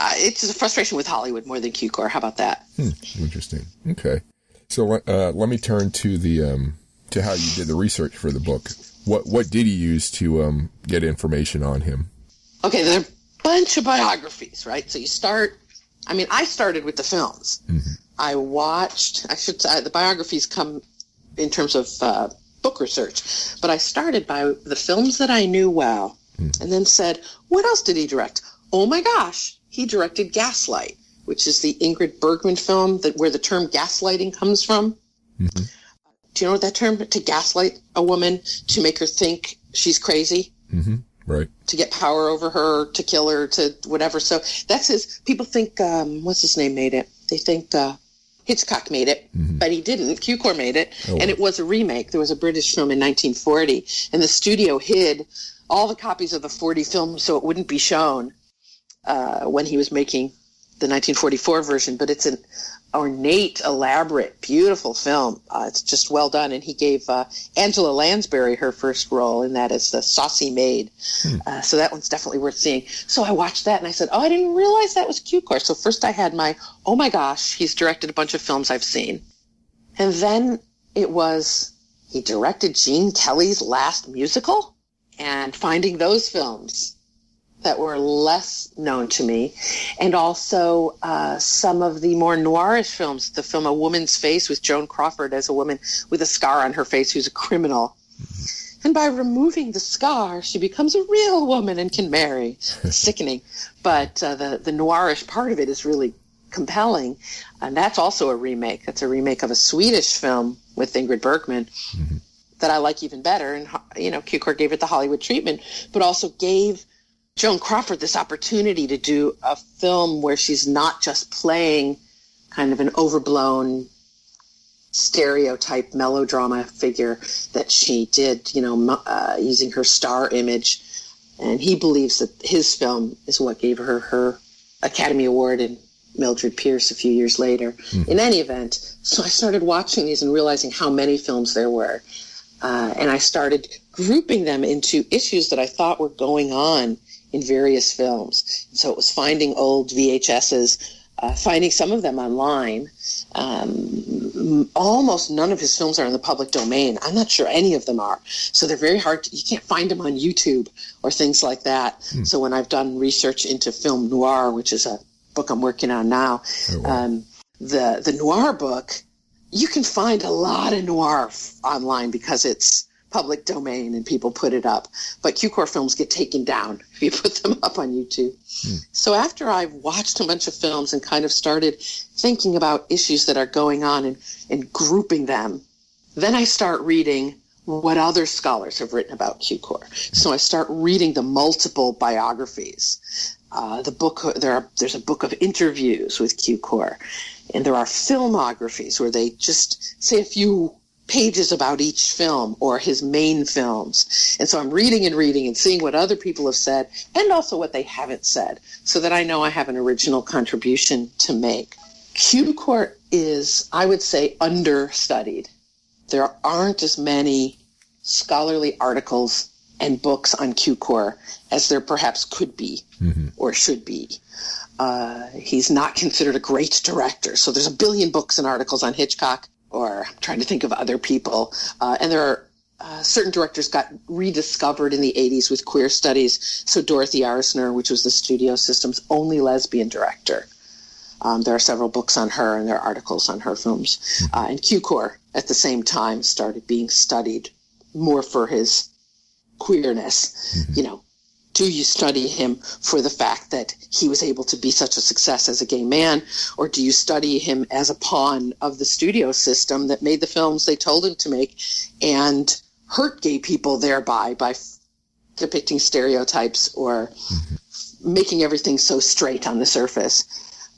uh, it's a frustration with Hollywood more than Cukor. How about that? Hmm, interesting. Okay. So uh, let me turn to the um, to how you did the research for the book. What what did he use to um, get information on him? Okay, there are a bunch of biographies, right? So you start. I mean, I started with the films. Mm-hmm. I watched. I should say the biographies come in terms of uh, book research, but I started by the films that I knew well, mm-hmm. and then said, "What else did he direct? Oh my gosh, he directed Gaslight." Which is the Ingrid Bergman film that where the term gaslighting comes from. Mm-hmm do you know what that term? To gaslight a woman to make her think she's crazy. Mm-hmm. Right. To get power over her, to kill her, to whatever. So that's his. People think, um, what's his name made it? They think uh, Hitchcock made it, mm-hmm. but he didn't. Cukor made it, oh, and it was a remake. There was a British film in 1940, and the studio hid all the copies of the 40 film so it wouldn't be shown uh, when he was making the 1944 version. But it's an ornate, elaborate, beautiful film. Uh, it's just well done. And he gave uh, Angela Lansbury her first role in that as the saucy maid. Hmm. Uh, so that one's definitely worth seeing. So I watched that and I said, oh, I didn't realize that was Cukor. So first I had my, oh my gosh, he's directed a bunch of films I've seen. And then it was, he directed Gene Kelly's last musical and finding those films that were less known to me, and also uh, some of the more noirish films. The film A Woman's Face with Joan Crawford as a woman with a scar on her face who's a criminal. And by removing the scar, she becomes a real woman and can marry. Sickening. But uh, the, the noirish part of it is really compelling. And that's also a remake. That's a remake of a Swedish film with Ingrid Bergman. Mm-hmm. That I like even better, and you know, Cukor gave it the Hollywood treatment, but also gave Joan Crawford this opportunity to do a film where she's not just playing kind of an overblown stereotype melodrama figure that she did, you know, uh, using her star image. And he believes that his film is what gave her her Academy Award and Mildred Pierce a few years later. Mm-hmm. In any event, so I started watching these and realizing how many films there were. Uh, and I started grouping them into issues that I thought were going on in various films. So it was finding old VHSs, uh, finding some of them online. Um, almost none of his films are in the public domain. I'm not sure any of them are. So they're very hard. To, you can't find them on YouTube or things like that. Hmm. So when I've done research into film noir, which is a book I'm working on now, oh, wow. um, the the noir book, you can find a lot of noir f- online because it's public domain and people put it up. But Cukor films get taken down if you put them up on YouTube. Hmm. So after I've watched a bunch of films and kind of started thinking about issues that are going on and, and grouping them, then I start reading what other scholars have written about Cukor. So I start reading the multiple biographies. Uh, the book there are there's a book of interviews with Cukor, and there are filmographies where they just say a few pages about each film or his main films. And so I'm reading and reading and seeing what other people have said and also what they haven't said so that I know I have an original contribution to make. Cukor is, I would say, understudied. There aren't as many scholarly articles and books on Cukor as there perhaps could be mm-hmm. or should be. Uh, he's not considered a great director. So there's a billion books and articles on Hitchcock or I'm trying to think of other people. Uh, and there are uh, certain directors got rediscovered in the 80s with queer studies. So Dorothy Arzner, which was the studio system's only lesbian director. Um, there are several books on her and there are articles on her films. Mm-hmm. Uh, and Cukor at the same time started being studied more for his queerness, mm-hmm. you know, do you study him for the fact that he was able to be such a success as a gay man, or do you study him as a pawn of the studio system that made the films they told him to make and hurt gay people thereby by f- depicting stereotypes or mm-hmm. making everything so straight on the surface?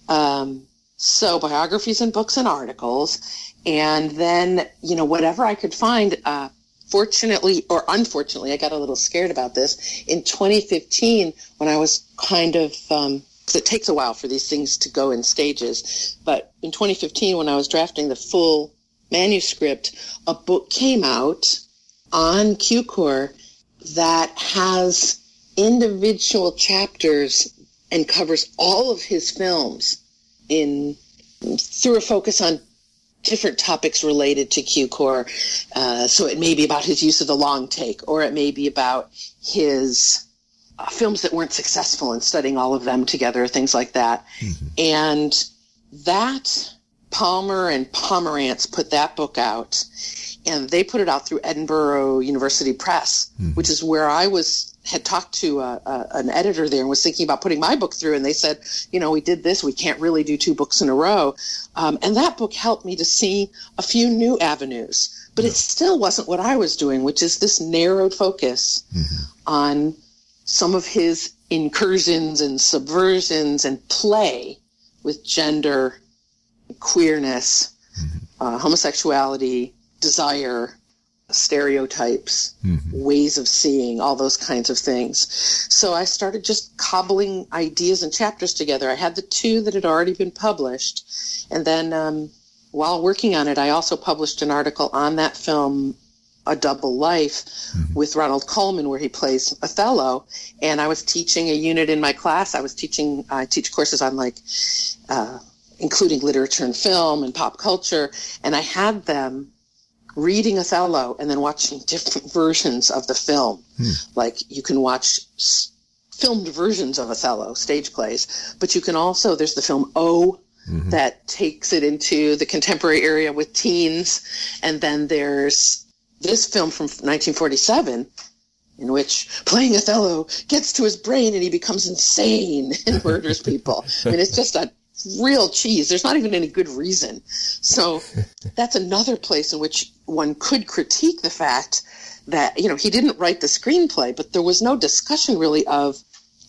Um, so biographies and books and articles, and then you know whatever I could find. Uh, fortunately or unfortunately, I got a little scared about this. In 2015, when I was kind of, um, it takes a while for these things to go in stages, but in 2015, when I was drafting the full manuscript, a book came out on Cukor that has individual chapters and covers all of his films in through a focus on different topics related to Cukor. Uh, so it may be about his use of the long take, or it may be about his uh, films that weren't successful and studying all of them together, things like that. Mm-hmm. And that Palmer and Pomerance put that book out, and they put it out through Edinburgh University Press, mm-hmm. which is where I was had talked to uh, uh, an editor there and was thinking about putting my book through, and they said, you know, we did this, we can't really do two books in a row, um, and that book helped me to see a few new avenues, but yeah. it still wasn't what I was doing, which is this narrowed focus mm-hmm. on some of his incursions and subversions and play with gender, queerness, mm-hmm. uh, homosexuality, desire, stereotypes, mm-hmm. ways of seeing, all those kinds of things. So I started just cobbling ideas and chapters together. I had the two that had already been published. And then um, while working on it, I also published an article on that film, A Double Life, mm-hmm. with Ronald Colman, where he plays Othello. And I was teaching a unit in my class. I was teaching, I teach courses on like, uh, including literature and film and pop culture. And I had them reading Othello and then watching different versions of the film. Hmm. Like you can watch s- filmed versions of Othello, stage plays, but you can also, there's the film O mm-hmm. that takes it into the contemporary area with teens. And then there's this film from 1947 in which playing Othello gets to his brain and he becomes insane and murders people. I mean, it's just a real cheese. There's not even any good reason. So that's another place in which one could critique the fact that, you know, he didn't write the screenplay, but there was no discussion really of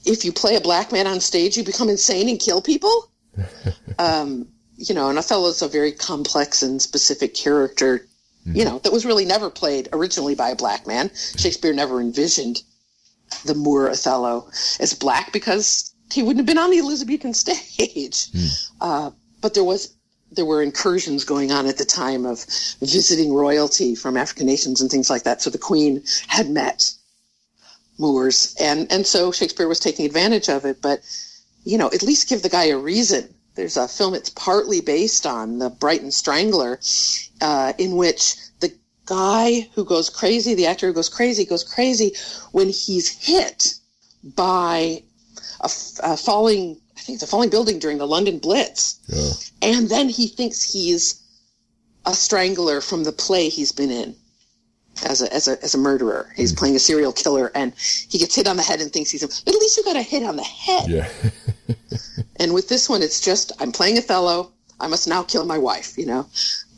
if you play a black man on stage, you become insane and kill people. um, you know, and Othello's a very complex and specific character, mm-hmm. you know, that was really never played originally by a black man. Shakespeare never envisioned the Moor Othello as black because he wouldn't have been on the Elizabethan stage. Mm. Uh, but there was there were incursions going on at the time of visiting royalty from African nations and things like that. So the Queen had met Moors, and and so Shakespeare was taking advantage of it. But you know, at least give the guy a reason. There's a film it's partly based on, The Brighton Strangler, uh, in which the guy who goes crazy, the actor who goes crazy, goes crazy when he's hit by a, a falling, I think it's a falling building during the London Blitz. Yeah. And then he thinks he's a strangler from the play he's been in as a, as a, as a murderer. He's mm. playing a serial killer and he gets hit on the head and thinks he's him. But at least you got a hit on the head. Yeah. and with this one, it's just, I'm playing Othello. I must now kill my wife, you know?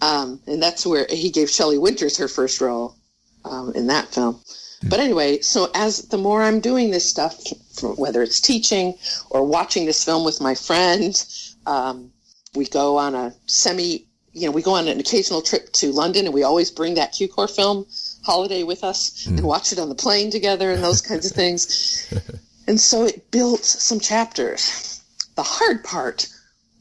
Um, and that's where he gave Shelley Winters her first role um, in that film. But anyway, so as the more I'm doing this stuff, whether it's teaching or watching this film with my friends, um, we go on a semi, you know, we go on an occasional trip to London and we always bring that Cukor film holiday with us mm. and watch it on the plane together and those kinds of things. And so it built some chapters. The hard part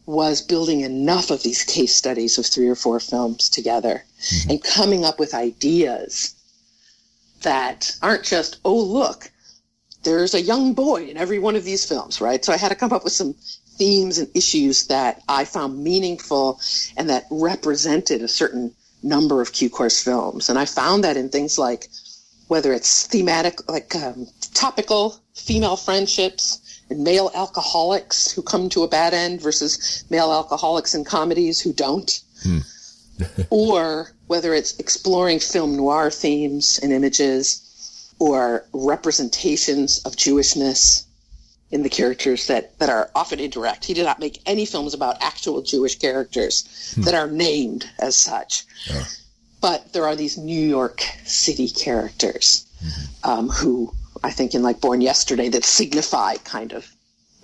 was building enough of these case studies of three or four films together mm-hmm. and coming up with ideas that aren't just, oh, look, there's a young boy in every one of these films, right? So I had to come up with some themes and issues that I found meaningful and that represented a certain number of Cukor's films. And I found that in things like whether it's thematic, like um, topical female friendships and male alcoholics who come to a bad end versus male alcoholics in comedies who don't. Hmm. or whether it's exploring film noir themes and images or representations of Jewishness in the characters that, that are often indirect. He did not make any films about actual Jewish characters hmm. that are named as such. But there are these New York City characters mm-hmm. um, who I think in like Born Yesterday that signify kind of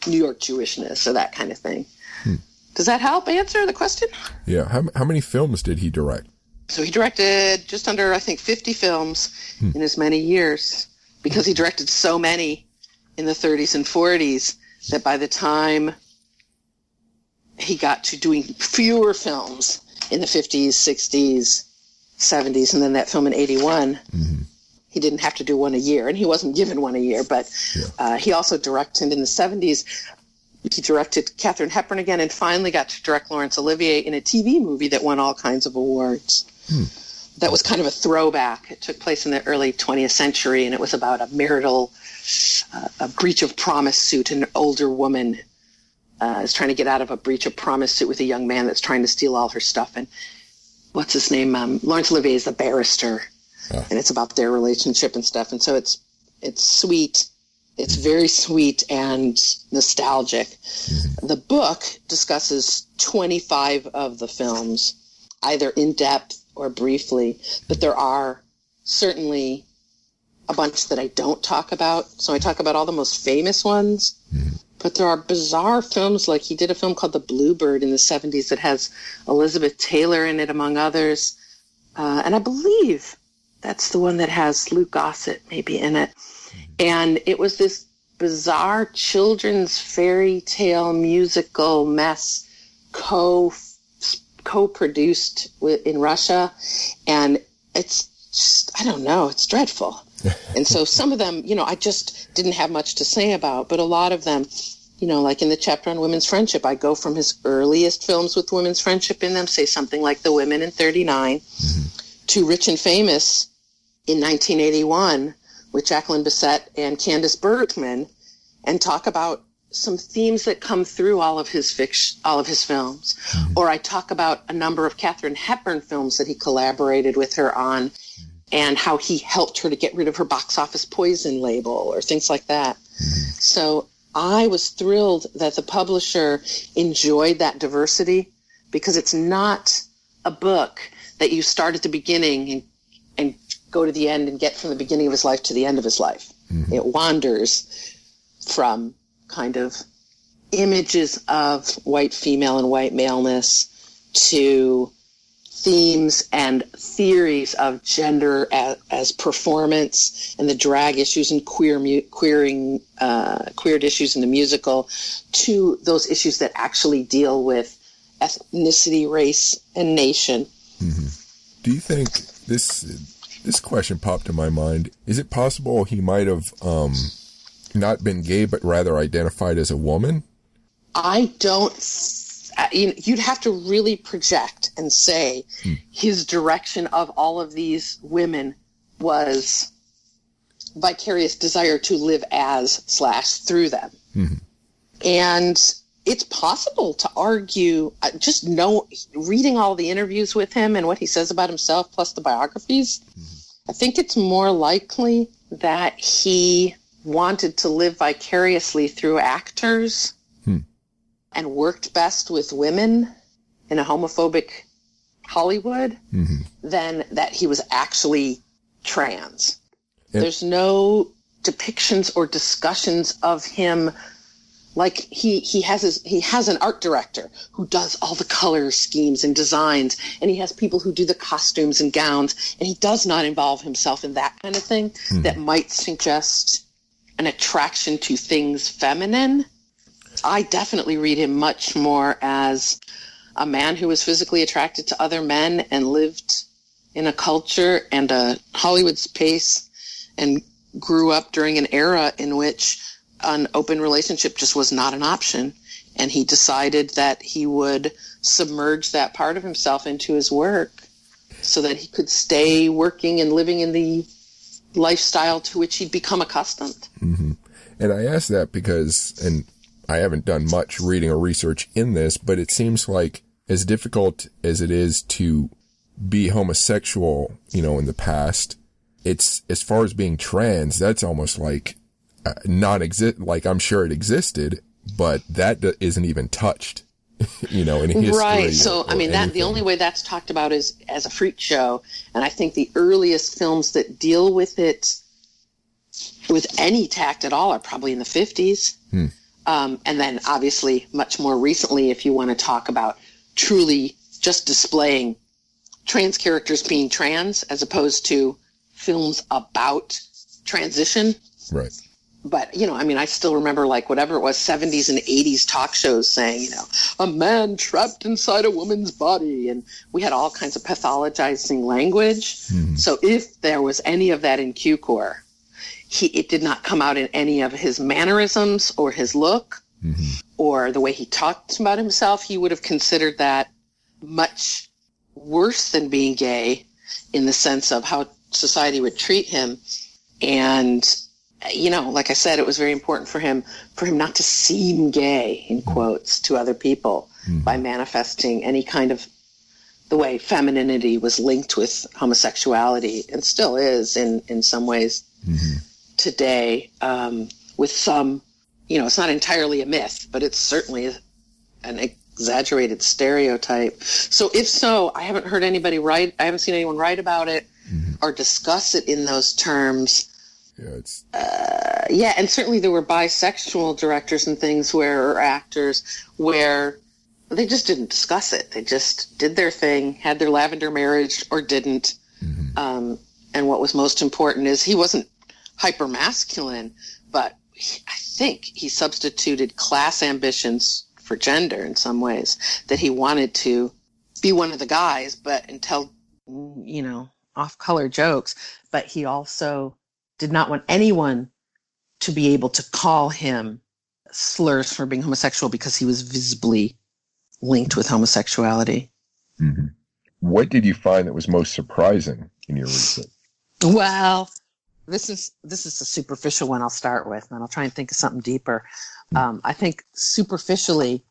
New York Jewishness or that kind of thing. Hmm. Does that help answer the question? Yeah. How, how many films did he direct? So he directed just under, I think, 50 films hmm. in as many years because he directed so many in the 30s and 40s that by the time he got to doing fewer films in the 50s, 60s, 70s, and then that film in 81, mm-hmm. he didn't have to do one a year, and he wasn't given one a year. But yeah. uh, he also directed in the '70s. He directed Katharine Hepburn again, and finally got to direct Laurence Olivier in a TV movie that won all kinds of awards. Hmm. That was kind of a throwback. It took place in the early 20th century, and it was about a marital, uh, a breach of promise suit. An older woman uh, is trying to get out of a breach of promise suit with a young man that's trying to steal all her stuff. And what's his name? Um, Laurence Olivier is the barrister and it's about their relationship and stuff. And so it's it's sweet. It's very sweet and nostalgic. Mm-hmm. The book discusses 25 of the films, either in depth or briefly, but there are certainly a bunch that I don't talk about. So I talk about all the most famous ones, mm-hmm. but there are bizarre films like he did a film called The Bluebird in the 70s that has Elizabeth Taylor in it, among others. Uh, and I believe that's the one that has Luke Gossett maybe in it. And it was this bizarre children's fairy tale musical mess co co-produced in Russia and it's just I don't know, it's dreadful. and so some of them, you know, I just didn't have much to say about, but a lot of them, you know, like in the chapter on women's friendship, I go from his earliest films with women's friendship in them, say something like The Women in 39, mm-hmm. to Rich and Famous, in 1981 with Jacqueline Bisset and Candice Bergman and talk about some themes that come through all of his fiction, all of his films. Mm-hmm. Or I talk about a number of Katharine Hepburn films that he collaborated with her on and how he helped her to get rid of her box office poison label or things like that. Mm-hmm. So I was thrilled that the publisher enjoyed that diversity because it's not a book that you start at the beginning and, and go to the end and get from the beginning of his life to the end of his life. Mm-hmm. It wanders from kind of images of white female and white maleness to themes and theories of gender as, as performance and the drag issues and queer mu- queering uh, queered issues in the musical to those issues that actually deal with ethnicity, race, and nation. Mm-hmm. Do you think this this question popped in my mind. Is it possible he might have um, not been gay, but rather identified as a woman? I don't. Uh, you'd have to really project and say hmm. his direction of all of these women was vicarious desire to live as slash through them. Mm-hmm. And it's possible to argue, uh, just know, reading all the interviews with him and what he says about himself, plus the biographies, mm-hmm. I think it's more likely that he wanted to live vicariously through actors hmm. and worked best with women in a homophobic Hollywood mm-hmm. than that he was actually trans. There's no depictions or discussions of him like he he has his he has an art director who does all the color schemes and designs and he has people who do the costumes and gowns and he does not involve himself in that kind of thing mm-hmm. that might suggest an attraction to things feminine i definitely read him much more as a man who was physically attracted to other men and lived in a culture and a hollywood space and grew up during an era in which an open relationship just was not an option. And he decided that he would submerge that part of himself into his work so that he could stay working and living in the lifestyle to which he'd become accustomed. Mm-hmm. And I ask that because, and I haven't done much reading or research in this, but it seems like as difficult as it is to be homosexual, you know, in the past, it's as far as being trans, that's almost like uh, non-exist, like I'm sure it existed, but that isn't even touched, you know, in history. Right. So, I mean, anything. that the only way that's talked about is as a freak show. And I think the earliest films that deal with it with any tact at all are probably in the 50s. Hmm. Um, and then obviously much more recently, if you want to talk about truly just displaying trans characters being trans as opposed to films about transition. Right but you know, I mean, I still remember like whatever it was, 70s and 80s talk shows saying, you know, a man trapped inside a woman's body, and we had all kinds of pathologizing language. Mm-hmm. So if there was any of that in Cukor, he it did not come out in any of his mannerisms or his look mm-hmm. or the way he talked about himself. He would have considered that much worse than being gay in the sense of how society would treat him and you know, like I said, it was very important for him for him not to seem gay in quotes to other people mm-hmm. by manifesting any kind of the way femininity was linked with homosexuality and still is in in some ways mm-hmm. today. Um, with some, you know, it's not entirely a myth, but it's certainly an exaggerated stereotype. So if so, I haven't heard anybody write. I haven't seen anyone write about it mm-hmm. or discuss it in those terms yeah, it's uh, yeah, and certainly there were bisexual directors and things where or actors where they just didn't discuss it. They just did their thing, had their lavender marriage or didn't. Mm-hmm. Um, and what was most important is he wasn't hyper masculine, but he, I think he substituted class ambitions for gender in some ways. That he wanted to be one of the guys, but and tell you know off color jokes, but he also did not want anyone to be able to call him slurs for being homosexual because he was visibly linked with homosexuality. Mm-hmm. What did you find that was most surprising in your research? Well, this is this is a superficial one. I'll start with, and I'll try and think of something deeper. Um, I think superficially,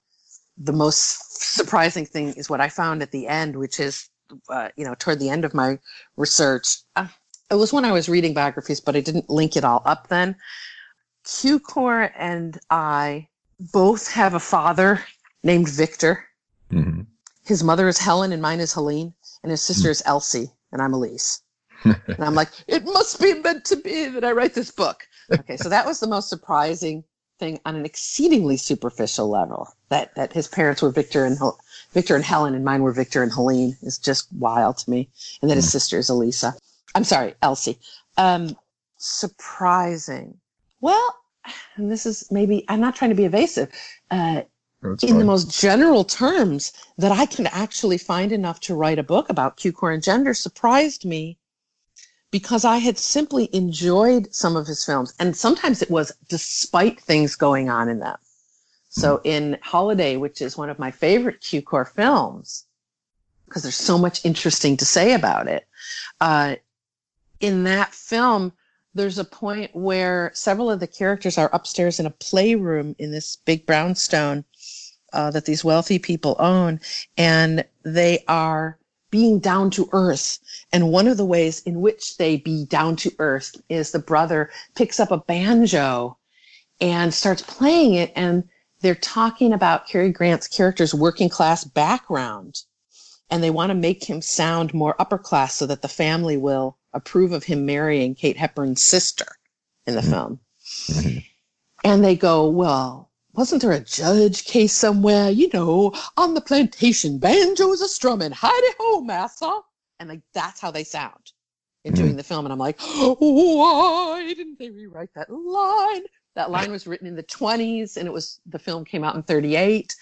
the most surprising thing is what I found at the end, which is, uh, you know, toward the end of my research. Uh, it was when I was reading biographies, but I didn't link it all up then. Cukor and I both have a father named Victor. Mm-hmm. His mother is Helen and mine is Helene, and his sister is Elsie, and I'm Elise. and I'm like, it must be meant to be that I write this book. Okay, so that was the most surprising thing on an exceedingly superficial level. That that his parents were Victor and Victor and Helen, and mine were Victor and Helene is just wild to me. And that his mm. sister is Elisa. I'm sorry, Elsie. Um, surprising. Well, and this is maybe, I'm not trying to be evasive. Uh, in fine. the most general terms that I can actually find enough to write a book about Cukor and gender surprised me because I had simply enjoyed some of his films. And sometimes it was despite things going on in them. So mm. in Holiday, which is one of my favorite Cukor films, because there's so much interesting to say about it, uh, in that film, there's a point where several of the characters are upstairs in a playroom in this big brownstone uh, that these wealthy people own, and they are being down to earth. And one of the ways in which they be down to earth is the brother picks up a banjo and starts playing it, and they're talking about Cary Grant's character's working class background. And they want to make him sound more upper class so that the family will approve of him marrying Kate Hepburn's sister in the mm-hmm. film. Mm-hmm. And they go, well, wasn't there a judge case somewhere? You know, on the plantation, banjos a strumming, hidey ho, massa. And like that's how they sound in mm-hmm. doing the film. And I'm like, why didn't they rewrite that line? That line was written in the 20s, and it was the film came out in 38,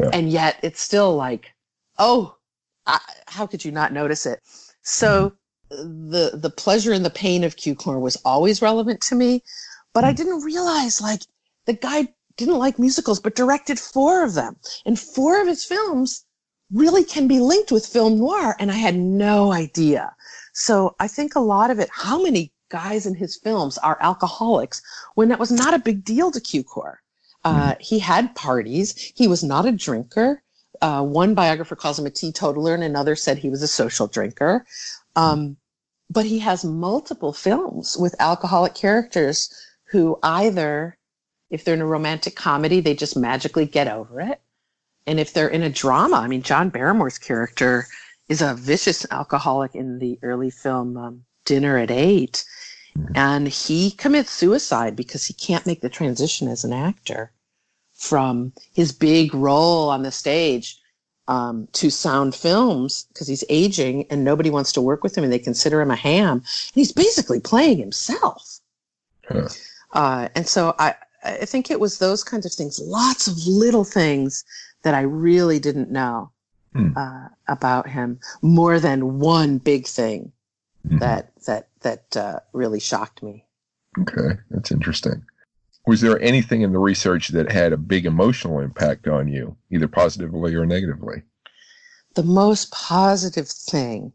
yeah. and yet it's still like, oh, I, how could you not notice it? So mm-hmm the the pleasure and the pain of Cukor was always relevant to me, but I hmm. didn't realize like the guy didn't like musicals, but directed four of them, and four of his films really can be linked with film noir, and I had no idea. So I think a lot of it, how many guys in his films are alcoholics when that was not a big deal to Cukor. Uh, hmm. he had parties. He was not a drinker. Uh, one biographer calls him a teetotaler, and another said he was a social drinker. Um, but he has multiple films with alcoholic characters who either, if they're in a romantic comedy, they just magically get over it. And if they're in a drama, I mean, John Barrymore's character is a vicious alcoholic in the early film um, Dinner at Eight. And he commits suicide because he can't make the transition as an actor from his big role on the stage um, to sound films because he's aging and nobody wants to work with him and they consider him a ham. And he's basically playing himself. Huh. Uh, and so I, I think it was those kinds of things, lots of little things that I really didn't know hmm. uh, about him, more than one big thing mm-hmm. that that that uh, really shocked me. Okay, that's interesting. Was there anything in the research that had a big emotional impact on you, either positively or negatively? The most positive thing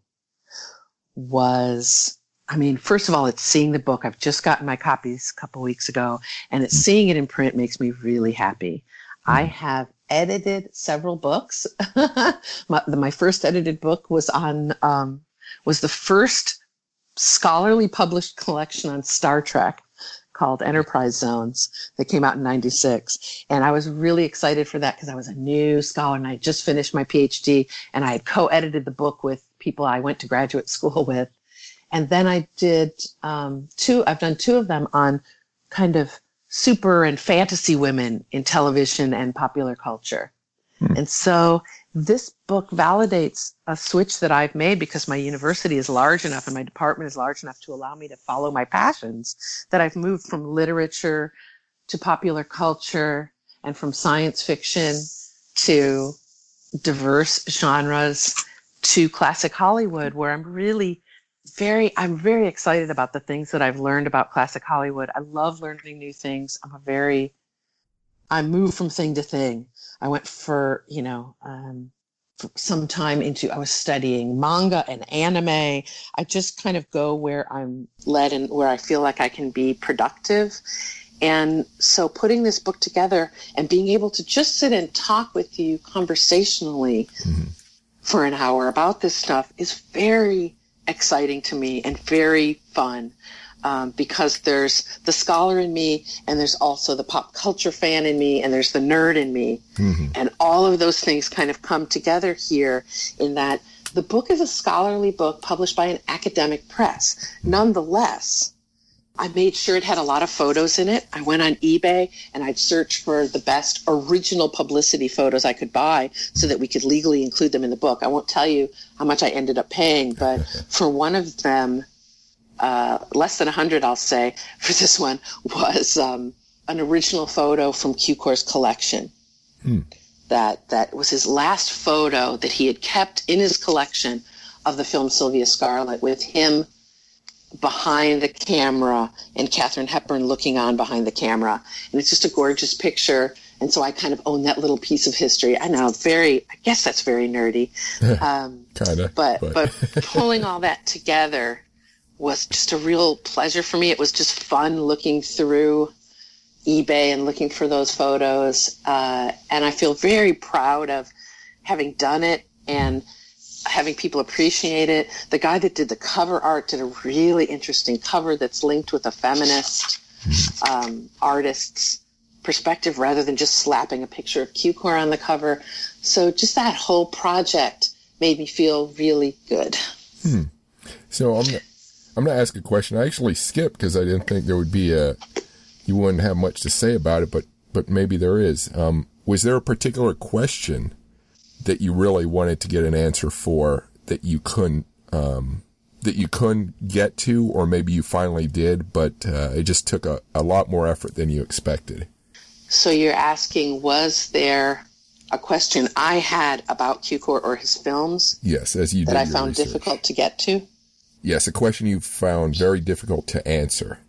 was I mean, first of all, it's seeing the book. I've just gotten my copies a couple weeks ago, and it's mm. seeing it in print makes me really happy. I mm. have edited several books. my, my, first edited book was on um, was the first scholarly published collection on Star Trek called Enterprise Zones that came out in 96. And I was really excited for that because I was a new scholar and I just finished my PhD and I had co-edited the book with people I went to graduate school with. And then I did um, two, I've done two of them on kind of super and fantasy women in television and popular culture. Hmm. And so this book validates a switch that I've made because my university is large enough and my department is large enough to allow me to follow my passions that I've moved from literature to popular culture and from science fiction to diverse genres to classic Hollywood where I'm really very I'm very excited about the things that I've learned about classic Hollywood. I love learning new things. I'm a very I move from thing to thing. I went for, you know, um, for some time into, I was studying manga and anime. I just kind of go where I'm led and where I feel like I can be productive. And so putting this book together and being able to just sit and talk with you conversationally mm-hmm. for an hour about this stuff is very exciting to me and very fun um, because there's the scholar in me and there's also the pop culture fan in me and there's the nerd in me. Mm-hmm. And all of those things kind of come together here in that the book is a scholarly book published by an academic press. Nonetheless, I made sure it had a lot of photos in it. I went on eBay and I'd search for the best original publicity photos I could buy so that we could legally include them in the book. I won't tell you how much I ended up paying, but for one of them, uh, less than 100, I'll say, for this one, was um, an original photo from Cukor's collection. Hmm. That, that was his last photo that he had kept in his collection of the film Sylvia Scarlett with him behind the camera and Katharine Hepburn looking on behind the camera. And it's just a gorgeous picture. And so I kind of own that little piece of history. I know, very, I guess that's very nerdy. Um, kind of. But, but, but pulling all that together was just a real pleasure for me. It was just fun looking through eBay and looking for those photos. Uh, and I feel very proud of having done it and having people appreciate it. The guy that did the cover art did a really interesting cover that's linked with a feminist um, artist's perspective rather than just slapping a picture of Cukor on the cover. So just that whole project made me feel really good. Hmm. So I'm I'm going to ask a question. I actually skipped because I didn't think there would be a, you wouldn't have much to say about it, but, but maybe there is. Um, was there a particular question that you really wanted to get an answer for that you couldn't, um, that you couldn't get to, or maybe you finally did, but uh, it just took a, a lot more effort than you expected? So you're asking, was there a question I had about Cukor or his films? Yes, as you that I found research. difficult to get to. Yes, a question you found very difficult to answer.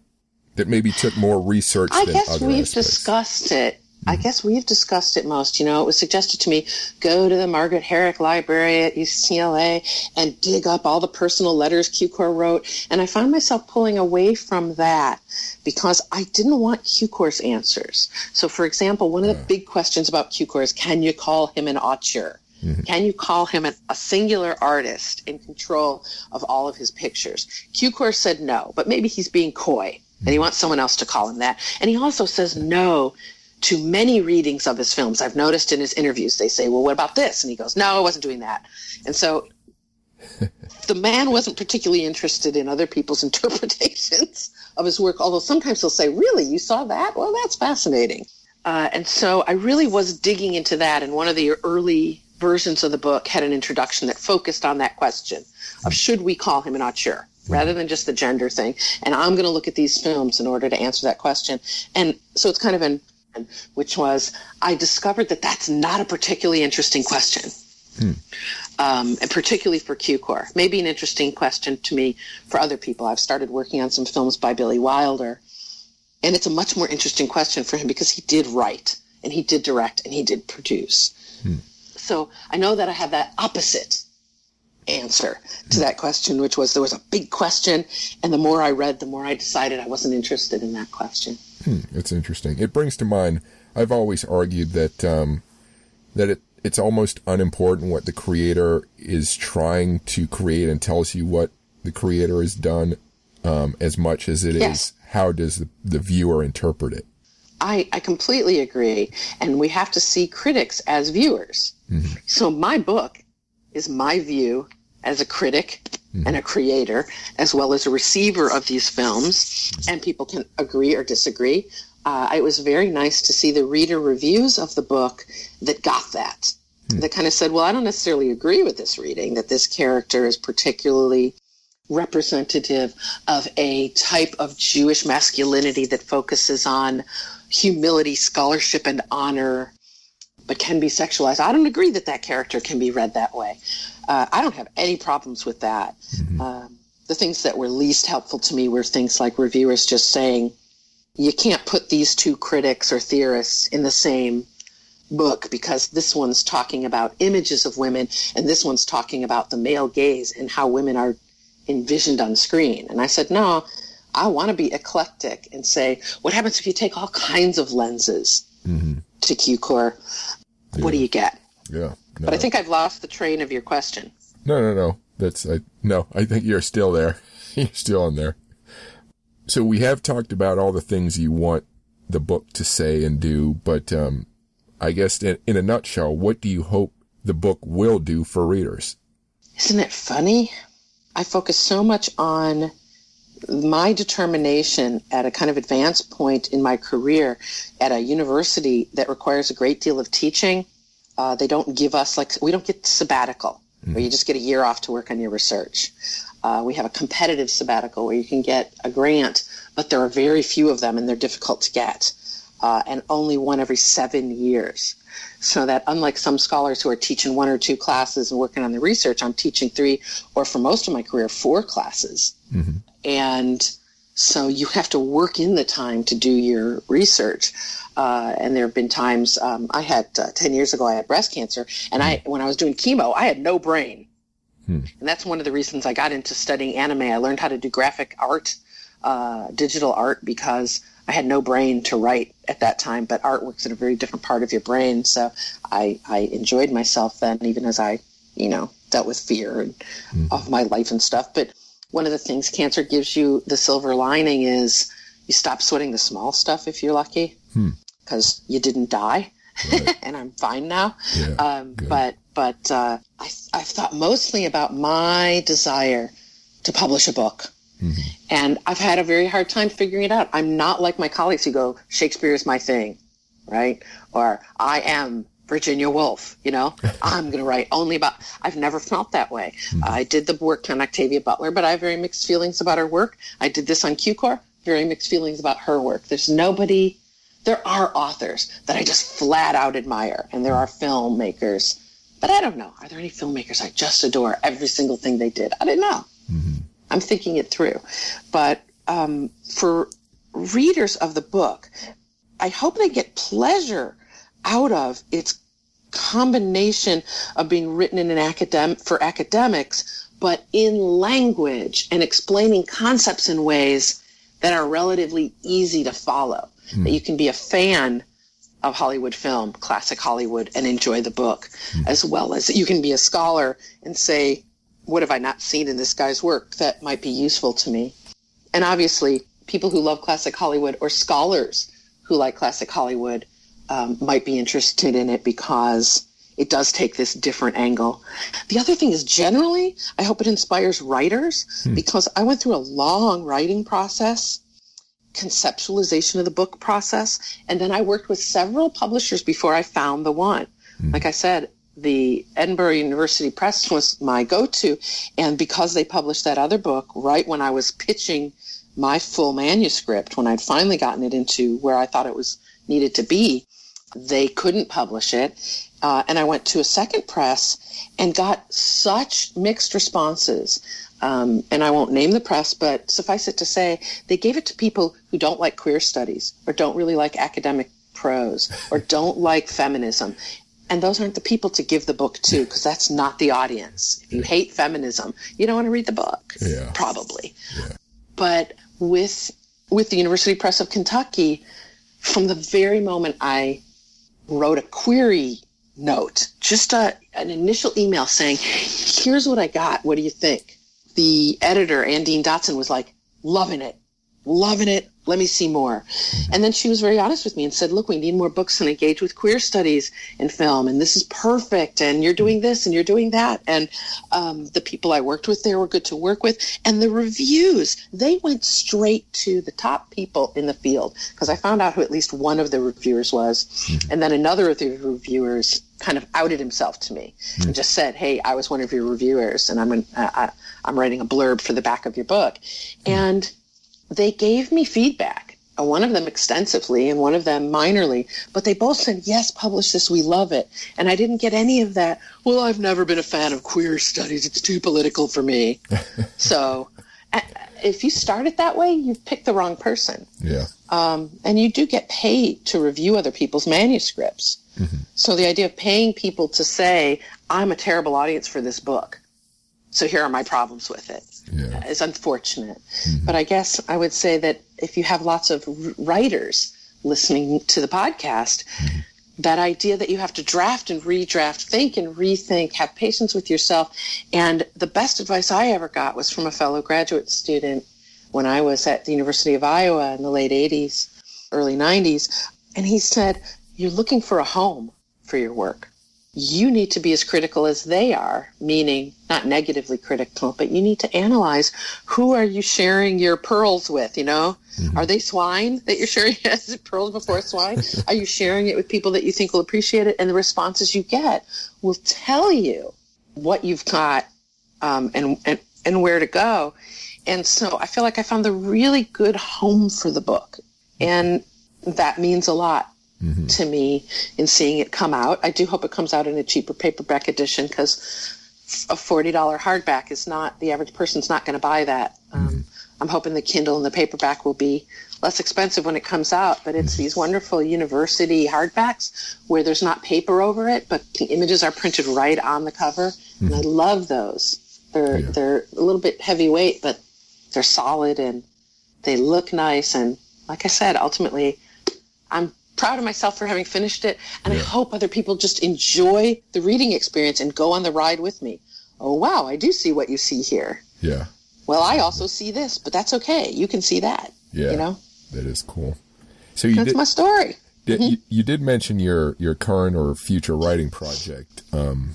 That maybe took more research. I guess we've aspects. discussed it. I mm-hmm. guess we've discussed it most. You know, it was suggested to me go to the Margaret Herrick Library at UCLA and dig up all the personal letters Cukor wrote. And I found myself pulling away from that because I didn't want Cukor's answers. So, for example, one of the big questions about Cukor is can you call him an auteur? Mm-hmm. Can you call him an, a singular artist in control of all of his pictures? Cukor said no, but maybe he's being coy and he mm-hmm. wants someone else to call him that. And he also says no to many readings of his films. I've noticed in his interviews, they say, well, what about this? And he goes, no, I wasn't doing that. And so the man wasn't particularly interested in other people's interpretations of his work, although sometimes he'll say, really, you saw that? Well, that's fascinating. Uh, and so I really was digging into that. And one of the early versions of the book had an introduction that focused on that question of should we call him an auteur? rather than just the gender thing. And I'm going to look at these films in order to answer that question. And so it's kind of an, which was, I discovered that that's not a particularly interesting question. Hmm. Um, and particularly for Cukor. Maybe an interesting question to me for other people. I've started working on some films by Billy Wilder, and it's a much more interesting question for him because he did write, and he did direct, and he did produce. Hmm. So I know that I have that opposite answer to that question, which was there was a big question, and the more I read, the more I decided I wasn't interested in that question. Hmm, it's interesting. It brings to mind. I've always argued that um, that it it's almost unimportant what the creator is trying to create and tells you what the creator has done, um, as much as it yes. is how does the, the viewer interpret it. I, I completely agree. And we have to see critics as viewers. Mm-hmm. So my book is my view as a critic mm-hmm. and a creator, as well as a receiver of these films, and people can agree or disagree. Uh, it was very nice to see the reader reviews of the book that got that. Mm-hmm. That kind of said, well, I don't necessarily agree with this reading, that this character is particularly representative of a type of Jewish masculinity that focuses on humility, scholarship, and honor, but can be sexualized. I don't agree that that character can be read that way. Uh, I don't have any problems with that. Mm-hmm. Um, the things that were least helpful to me were things like reviewers just saying, you can't put these two critics or theorists in the same book because this one's talking about images of women and this one's talking about the male gaze and how women are envisioned on screen. And I said, no, I want to be eclectic and say, what happens if you take all kinds of lenses mm-hmm. to Cukor? Yeah. What do you get? Yeah. No. But I think I've lost the train of your question. No, no, no. That's I no. I think you're still there. you're still in there. So we have talked about all the things you want the book to say and do, but um, I guess in, in a nutshell, what do you hope the book will do for readers? Isn't it funny? I focus so much on my determination at a kind of advanced point in my career at a university that requires a great deal of teaching uh, they don't give us like we don't get sabbatical mm-hmm. where you just get a year off to work on your research. Uh, we have a competitive sabbatical where you can get a grant, but there are very few of them and they're difficult to get, uh, and only one every seven years. So that unlike some scholars who are teaching one or two classes and working on the research, I'm teaching three or for most of my career four classes, mm-hmm. And so you have to work in the time to do your research. Uh, and there have been times um, I had uh, ten years ago I had breast cancer, and I when I was doing chemo I had no brain, hmm. and that's one of the reasons I got into studying anime. I learned how to do graphic art, uh, digital art because I had no brain to write at that time. But art works in a very different part of your brain, so I I enjoyed myself then, even as I you know dealt with fear and hmm. of my life and stuff. But one of the things cancer gives you the silver lining is you stop sweating the small stuff if you're lucky because hmm. you didn't die right. and I'm fine now. Yeah, um, but but uh, I, I've thought mostly about my desire to publish a book. Mm-hmm. And I've had a very hard time figuring it out. I'm not like my colleagues who go, Shakespeare is my thing, right? Or I am Virginia Woolf, you know, I'm going to write only about, I've never felt that way. Mm-hmm. I did the work on Octavia Butler, but I have very mixed feelings about her work. I did this on Cukor, very mixed feelings about her work. There's nobody, there are authors that I just flat out admire, and there are filmmakers, but I don't know. Are there any filmmakers I just adore every single thing they did? I don't know. Mm-hmm. I'm thinking it through. But um, for readers of the book, I hope they get pleasure out of its combination of being written in an academic for academics, but in language and explaining concepts in ways that are relatively easy to follow. Mm. That you can be a fan of Hollywood film, classic Hollywood, and enjoy the book, mm. as well as you can be a scholar and say, what have I not seen in this guy's work that might be useful to me? And obviously, people who love classic Hollywood or scholars who like classic Hollywood um, might be interested in it because it does take this different angle. The other thing is generally, I hope it inspires writers hmm. because I went through a long writing process, conceptualization of the book process, and then I worked with several publishers before I found the one. Hmm. Like I said, the Edinburgh University Press was my go-to, and because they published that other book right when I was pitching my full manuscript, when I'd finally gotten it into where I thought it was needed to be, they couldn't publish it. Uh, and I went to a second press and got such mixed responses. Um, and I won't name the press, but suffice it to say, they gave it to people who don't like queer studies or don't really like academic prose or don't like feminism. And those aren't the people to give the book to because that's not the audience. If you hate feminism, you don't want to read the book. Yeah. Probably. Yeah. But with with the University Press of Kentucky, from the very moment I wrote a query note, just a, an initial email saying, here's what I got. What do you think? The editor, Anne Dean Dotson, was like, loving it, loving it. Let me see more. Mm-hmm. And then she was very honest with me and said, look, we need more books and engage with queer studies in film. And this is perfect. And you're doing mm-hmm. this and you're doing that. And um, the people I worked with there were good to work with. And the reviews, they went straight to the top people in the field because I found out who at least one of the reviewers was. Mm-hmm. And then another of the reviewers kind of outed himself to me and just said, "Hey, I was one of your reviewers, and I'm an, uh, uh I'm writing a blurb for the back of your book," and they gave me feedback. uh, One of them extensively and one of them minorly, but they both said, "Yes, publish this. We love it." And I didn't get any of that. Well, I've never been a fan of queer studies. It's too political for me. so, if you start it that way, you've picked the wrong person. Yeah. Um, and you do get paid to review other people's manuscripts. So the idea of paying people to say, I'm a terrible audience for this book. So here are my problems with it Yeah. is unfortunate. Mm-hmm. But I guess I would say that if you have lots of writers listening to the podcast, mm-hmm. that idea that you have to draft and redraft, think and rethink, have patience with yourself. And the best advice I ever got was from a fellow graduate student when I was at the University of Iowa in the late 80s, early 90s. And he said, You're looking for a home for your work you need to be as critical as they are, meaning not negatively critical, but you need to analyze who are you sharing your pearls with, you know? Are they swine that you're sharing as pearls before swine? are you sharing it with people that you think will appreciate it? And the responses you get will tell you what you've got um, and, and, and where to go. And so I feel like I found the really good home for the book. And that means a lot Mm-hmm. to me in seeing it come out. I do hope it comes out in a cheaper paperback edition because a forty dollar hardback is not the average person's not going to buy that. Um, mm-hmm. I'm hoping the Kindle and the paperback will be less expensive when it comes out, but it's mm-hmm. these wonderful university hardbacks where there's not paper over it, but the images are printed right on the cover, and I love those. They're Yeah. they're a little bit heavyweight, but they're solid and they look nice. And like I said, ultimately, I'm proud of myself for having finished it, and I hope other people just enjoy the reading experience and go on the ride with me. Oh wow, I do see what you see here. Yeah. Well, I also see this, but that's okay. You can see that. Yeah. You know, That is cool. So you that's did, my story. did you, you did mention your your current or future writing project um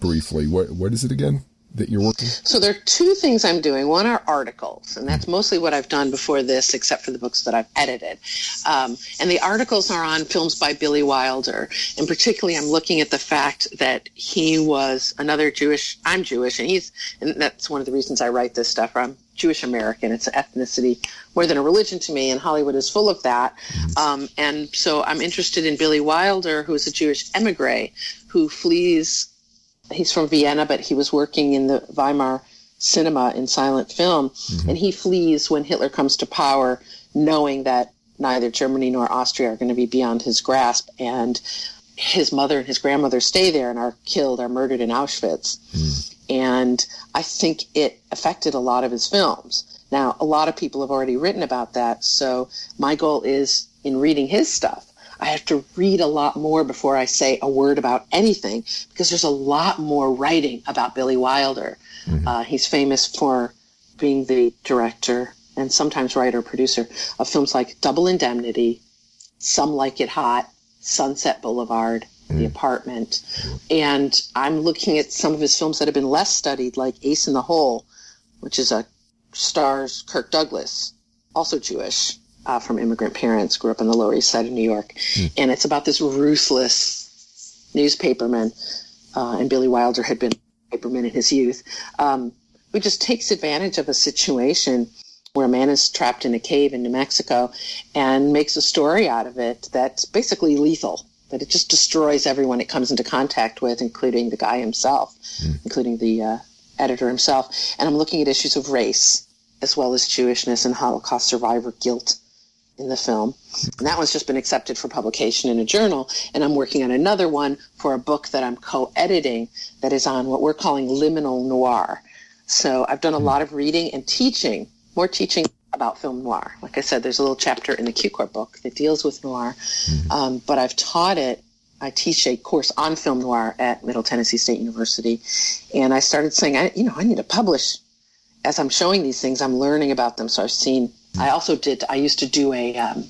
briefly. What what is it again that you're working? So there are two things I'm doing. One are articles, and that's mostly what I've done before this, except for the books that I've edited. Um, and the articles are on films by Billy Wilder. And particularly, I'm looking at the fact that he was another Jewish. I'm Jewish, and he's, and that's one of the reasons I write this stuff. I'm Jewish American. It's an ethnicity more than a religion to me, and Hollywood is full of that. Um, and so I'm interested in Billy Wilder, who is a Jewish emigre who flees he's from Vienna, but he was working in the Weimar cinema in silent film, mm-hmm. and he flees when Hitler comes to power, knowing that neither Germany nor Austria are going to be beyond his grasp, and his mother and his grandmother stay there and are killed, are murdered in Auschwitz. Mm. And I think it affected a lot of his films. Now, a lot of people have already written about that, so my goal is in reading his stuff I have to read a lot more before I say a word about anything because there's a lot more writing about Billy Wilder. Uh, he's famous for being the director and sometimes writer producer of films like Double Indemnity, Some Like It Hot, Sunset Boulevard, The Apartment. And I'm looking at some of his films that have been less studied, like Ace in the Hole, which is a stars Kirk Douglas, also Jewish uh, from immigrant parents, grew up on the Lower East Side of New York, and it's about this ruthless newspaperman uh, and Billy Wilder had been Hyperman in his youth, um, who just takes advantage of a situation where a man is trapped in a cave in New Mexico and makes a story out of it that's basically lethal. That it just destroys everyone it comes into contact with, including the guy himself, mm. including the uh, editor himself. And I'm looking at issues of race as well as Jewishness and Holocaust survivor guilt in the film. And that one's just been accepted for publication in a journal. And I'm working on another one for a book that I'm co editing that is on what we're calling liminal noir. So I've done a lot of reading and teaching more teaching about film noir. Like I said, there's a little chapter in the Cukor book that deals with noir, mm-hmm. um, but I've taught it. I teach a course on film noir at Middle Tennessee State University, and I started saying, I, you know, I need to publish. As I'm showing these things, I'm learning about them. So I've seen. I also did. I used to do a um,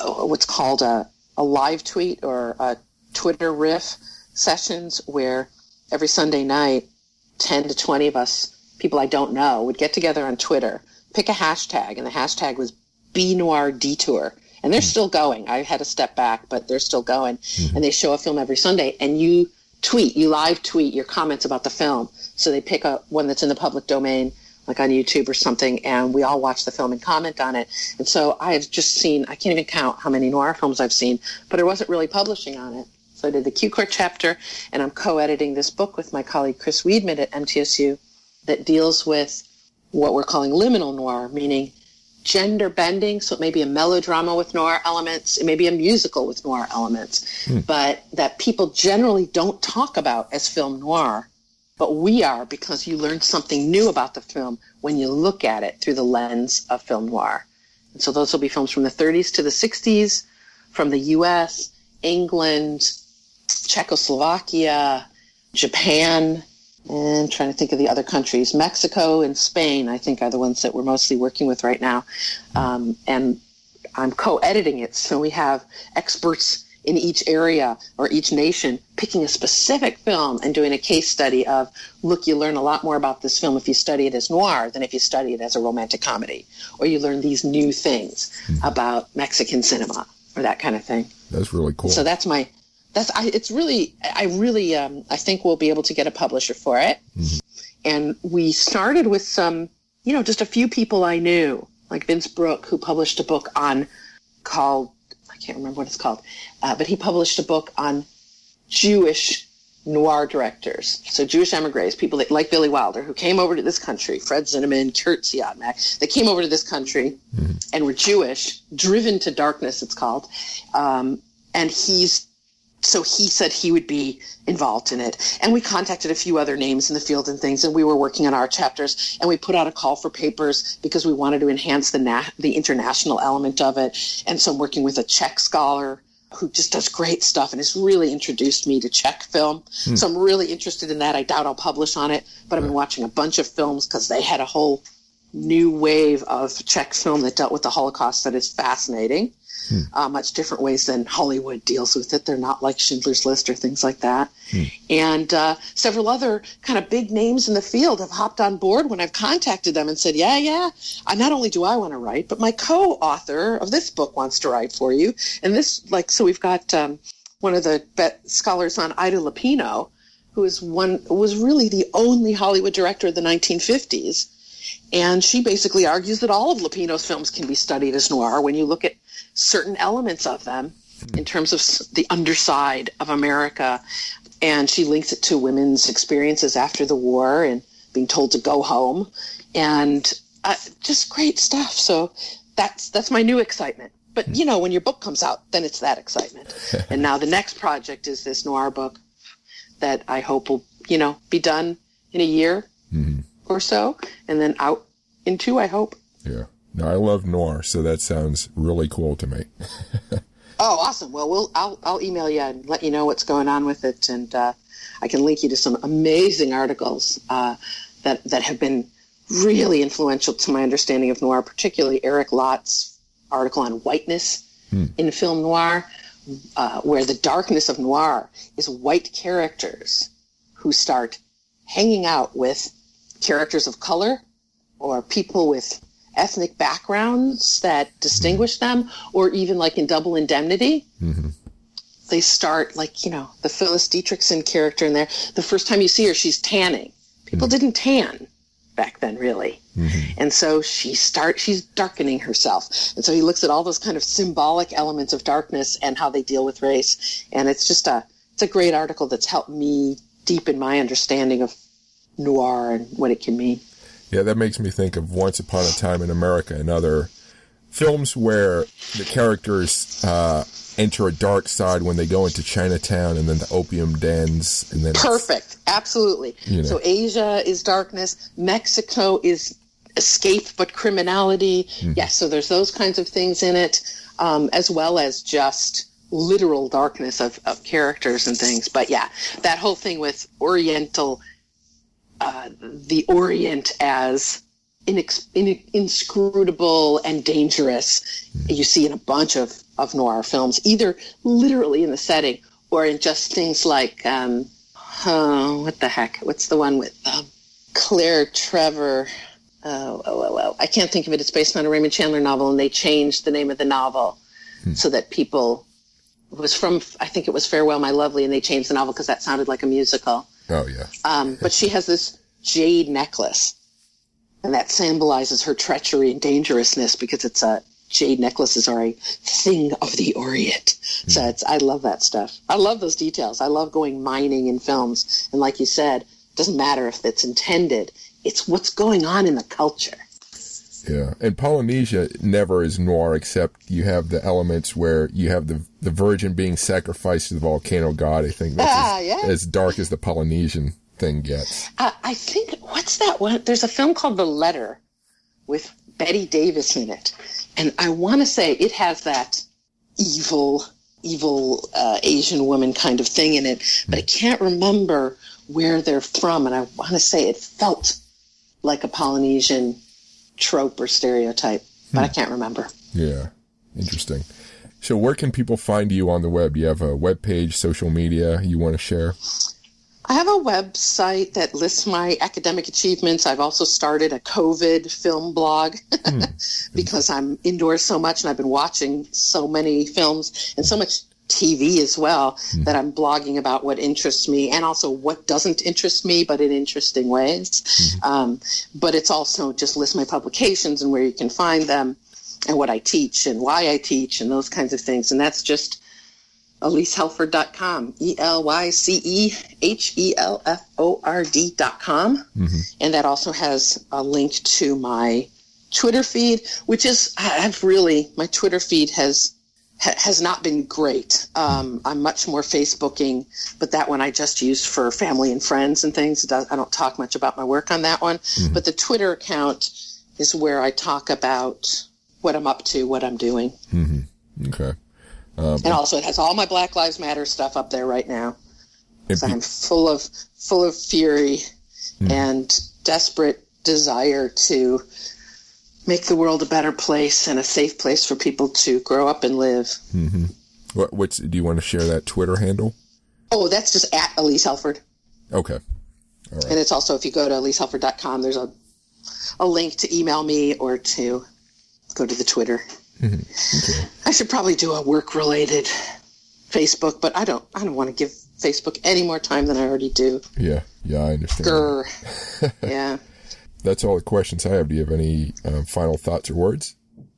what's called a, a live tweet or a Twitter riff sessions where every Sunday night, ten to twenty of us, people I don't know, would get together on Twitter pick a hashtag, and the hashtag was B Noir Detour. And they're still going. I had to step back, but they're still going. Mm-hmm. And they show a film every Sunday, and you tweet, you live tweet your comments about the film. So they pick a one that's in the public domain, like on YouTube or something, and we all watch the film and comment on it. And so I have just seen, I can't even count how many noir films I've seen, but I wasn't really publishing on it. So I did the Cukor chapter, and I'm co-editing this book with my colleague Chris Weidman at MTSU that deals with what we're calling liminal noir, meaning gender bending. So it may be a melodrama with noir elements, it may be a musical with noir elements, hmm. but that people generally don't talk about as film noir. But we are because you learn something new about the film when you look at it through the lens of film noir. And so those will be films from the 30s to the 60s, from the US, England, Czechoslovakia, Japan, and trying to think of the other countries. Mexico and Spain, I think, are the ones that we're mostly working with right now. Um, and I'm co-editing it, so we have experts in each area or each nation picking a specific film and doing a case study of, look, you learn a lot more about this film if you study it as noir than if you study it as a romantic comedy, or you learn these new things mm-hmm. about Mexican cinema or that kind of thing. That's really cool. So that's my that's I, it's really I really um, I think we'll be able to get a publisher for it. Mm-hmm. And we started with some, you know, just a few people I knew, like Vince Brook, who published a book on called can't remember what it's called, uh, but he published a book on Jewish noir directors. So Jewish emigres, people that, like Billy Wilder, who came over to this country, Fred Zinnemann, Curt Siodmak, they came over to this country mm-hmm. and were Jewish, driven to darkness, it's called. Um, and he's so he said he would be involved in it. And we contacted a few other names in the field and things, and we were working on our chapters. And we put out a call for papers because we wanted to enhance the na- the international element of it. And so I'm working with a Czech scholar who just does great stuff and has really introduced me to Czech film. Hmm. So I'm really interested in that. I doubt I'll publish on it, but I've been watching a bunch of films because they had a whole new wave of Czech film that dealt with the Holocaust that is fascinating hmm. uh, much different ways than Hollywood deals with it. They're not like Schindler's List or things like that. Hmm. And uh, several other kind of big names in the field have hopped on board when I've contacted them and said, "Yeah, yeah, I, not only do I want to write, but my co-author of this book wants to write for you." And this, like, so we've got um, one of the scholars on Ida Lupino, who is one was really the only Hollywood director of the 1950s. And she basically argues that all of Lupino's films can be studied as noir when you look at certain elements of them in terms of the underside of America. And she links it to women's experiences after the war and being told to go home and uh, just great stuff. So that's, that's my new excitement. But you know, when your book comes out, then it's that excitement. and now the next project is this noir book that I hope will, you know, be done in a year mm-hmm. or so and then out in two, I hope. Yeah. No, I love noir, so that sounds really cool to me. oh, awesome! Well, we'll I'll I'll email you and let you know what's going on with it, and uh, I can link you to some amazing articles uh, that that have been really influential to my understanding of noir, particularly Eric Lott's article on whiteness hmm. in film noir, uh, where the darkness of noir is white characters who start hanging out with characters of color or people with ethnic backgrounds that distinguish mm-hmm. them, or even like in Double Indemnity. Mm-hmm. they start like you know the Phyllis Dietrichson character in there. The first time you see her, she's tanning. People mm-hmm. didn't tan back then, really, mm-hmm. and so she start she's darkening herself. And so he looks at all those kind of symbolic elements of darkness and how they deal with race. And it's just a it's a great article that's helped me deepen my understanding of noir and what it can mean. Yeah, that makes me think of Once Upon a Time in America and other films where the characters uh, enter a dark side when they go into Chinatown and then the opium dens and then perfect, absolutely. You know. So Asia is darkness, Mexico is escape but criminality. Mm-hmm. Yes, yeah, so there's those kinds of things in it, um, as well as just literal darkness of, of characters and things. But yeah, that whole thing with Oriental, uh, the Orient as inex- in- inscrutable and dangerous, mm-hmm. you see in a bunch of, of noir films, either literally in the setting or in just things like, um, oh, what the heck? What's the one with um, Claire Trevor? Oh, oh, oh, oh, I can't think of it. It's based on a Raymond Chandler novel, and they changed the name of the novel hmm. so that people it was from I think it was Farewell My Lovely, and they changed the novel because that sounded like a musical. Oh yeah. Um, but she has this jade necklace, and that symbolizes her treachery and dangerousness because it's a jade necklaces are a thing of the Orient. Mm. So it's I love that stuff. I love those details. I love going mining in films, and like you said, it doesn't matter if it's intended. It's what's going on in the culture. Yeah, and Polynesia never is noir except you have the elements where you have the the virgin being sacrificed to the volcano god. I think that's ah, as, yeah. as dark as the Polynesian thing gets. Uh, I think what's that one? There's a film called The Letter with Bette Davis in it, and I want to say it has that evil, evil uh, Asian woman kind of thing in it, but I can't remember where they're from, and I want to say it felt like a Polynesian trope or stereotype, but hmm. I can't remember. Yeah, interesting. So, where can people find you on the web? Do you have a web page, social media you want to share? I have a website that lists my academic achievements. I've also started a COVID film blog hmm. because I'm indoors so much and I've been watching so many films and so much TV as well mm-hmm. that I'm blogging about what interests me and also what doesn't interest me, but in interesting ways. Mm-hmm. Um, but it's also just list my publications and where you can find them and what I teach and why I teach and those kinds of things. And that's just ElyceHelford.com, E L Y C E H E L F O R D.com. Mm-hmm. And that also has a link to my Twitter feed, which is, I've really, my Twitter feed has ha- has not been great. Um, I'm much more Facebooking, but that one I just use for family and friends and things. I don't talk much about my work on that one. Mm-hmm. But the Twitter account is where I talk about what I'm up to, what I'm doing. Mm-hmm. Okay. Um, and also, it has all my Black Lives Matter stuff up there right now. So I'm full of full of fury mm-hmm. and desperate desire to make the world a better place and a safe place for people to grow up and live. Mm-hmm. What, what's, do you want to share that Twitter handle? Oh, that's just at Elyce Helford. Okay. And it's also, if you go to ElyceHelford.com, there's a, a link to email me or to go to the Twitter. Mm-hmm. Okay. I should probably do a work related Facebook, but I don't, I don't want to give Facebook any more time than I already do. Yeah. Yeah. I understand. Grr. yeah that's all the questions I have. Do you have any uh, final thoughts or words?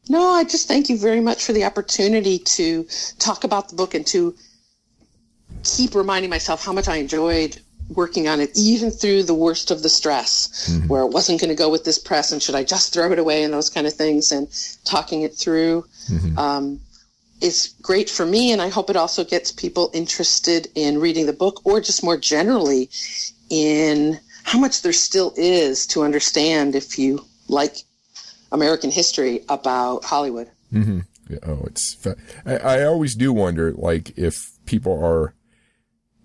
No, I just thank you very much for the opportunity to talk about the book and to keep reminding myself how much I enjoyed working on it, even through the worst of the stress, mm-hmm. where it wasn't going to go with this press and should I just throw it away and those kind of things, and talking it through. Mm-hmm. Um, is great for me, and I hope it also gets people interested in reading the book or just more generally in how much there still is to understand if you like American history about Hollywood. Mm-hmm. Oh, it's. Fa- I, I always do wonder, like, if people are,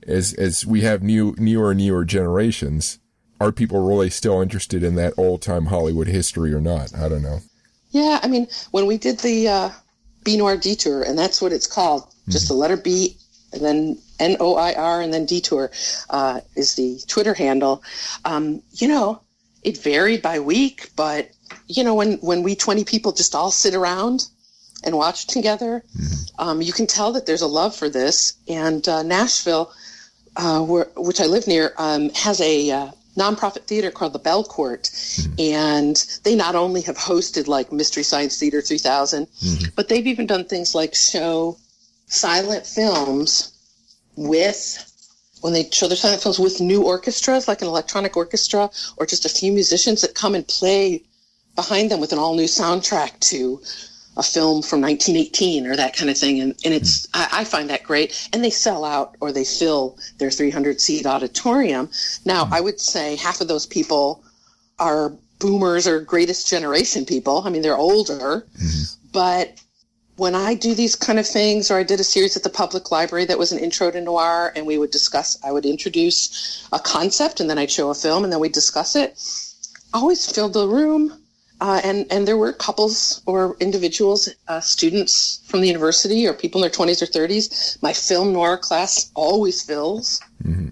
as as we have new newer and newer generations, are people really still interested in that old time Hollywood history or not? I don't know. Yeah, I mean, when we did the uh, B Noir Detour, and that's what it's called, just mm-hmm. the letter B and then N O I R and then Detour uh, is the Twitter handle. Um, you know, it varied by week, but you know, when when we twenty people just all sit around and watch together. Mm-hmm. Um, you can tell that there's a love for this. And uh, Nashville, uh, where, which I live near, um, has a uh, nonprofit theater called the Belcourt, mm-hmm. and they not only have hosted like Mystery Science Theater 3000, mm-hmm. but they've even done things like show silent films with when they show their silent films with new orchestras, like an electronic orchestra, or just a few musicians that come and play behind them with an all new soundtrack to a film from 1918 or that kind of thing. And, and it's, I, I, find that great. And they sell out or they fill their 300 seat auditorium. Now, I would say half of those people are boomers or greatest generation people. I mean, they're older, mm-hmm. but when I do these kind of things, or I did a series at the public library that was an intro to noir, and we would discuss, I would introduce a concept, and then I'd show a film, and then we'd discuss it. I always filled the room uh, and and there were couples or individuals, uh, students from the university or people in their twenties or thirties. My film noir class always fills. Mm-hmm.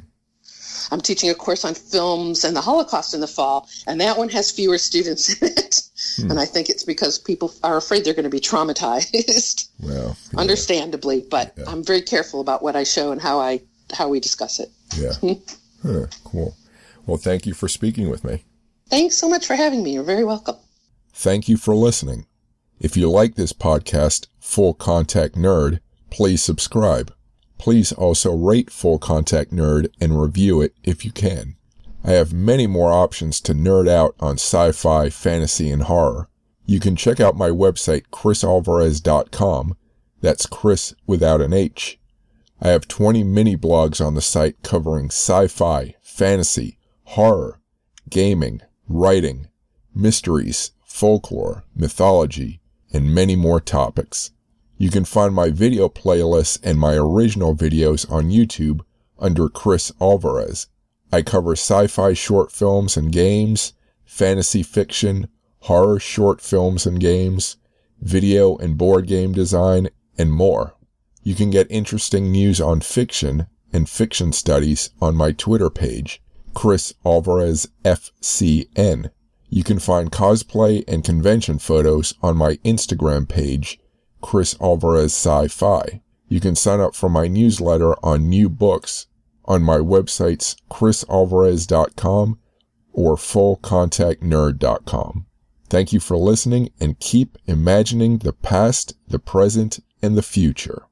I'm teaching a course on films and the Holocaust in the fall, and that one has fewer students in it. Hmm. And I think it's because people are afraid they're going to be traumatized. Well, yeah. understandably, but yeah. I'm very careful about what I show and how I how we discuss it. Yeah. huh, cool. Well, thank you for speaking with me. Thanks so much for having me. You're very welcome. Thank you for listening. If you like this podcast, Full Contact Nerd, please subscribe. Please also rate Full Contact Nerd and review it if you can. I have many more options to nerd out on sci-fi, fantasy, and horror. You can check out my website, chrisalvarez.com. That's Chris without an H. I have 20 mini blogs on the site covering sci-fi, fantasy, horror, gaming, writing, mysteries, folklore, mythology, and many more topics. You can find my video playlists and my original videos on YouTube under Chris Alvarez. I cover sci-fi short films and games, fantasy fiction, horror short films and games, video and board game design, and more. You can get interesting news on fiction and fiction studies on my Twitter page, Chris Alvarez FCN. You can find cosplay and convention photos on my Instagram page, Chris Alvarez Sci-Fi. You can sign up for my newsletter on new books on my websites chrisalvarez.com or fullcontactnerd.com. Thank you for listening and keep imagining the past, the present, and the future.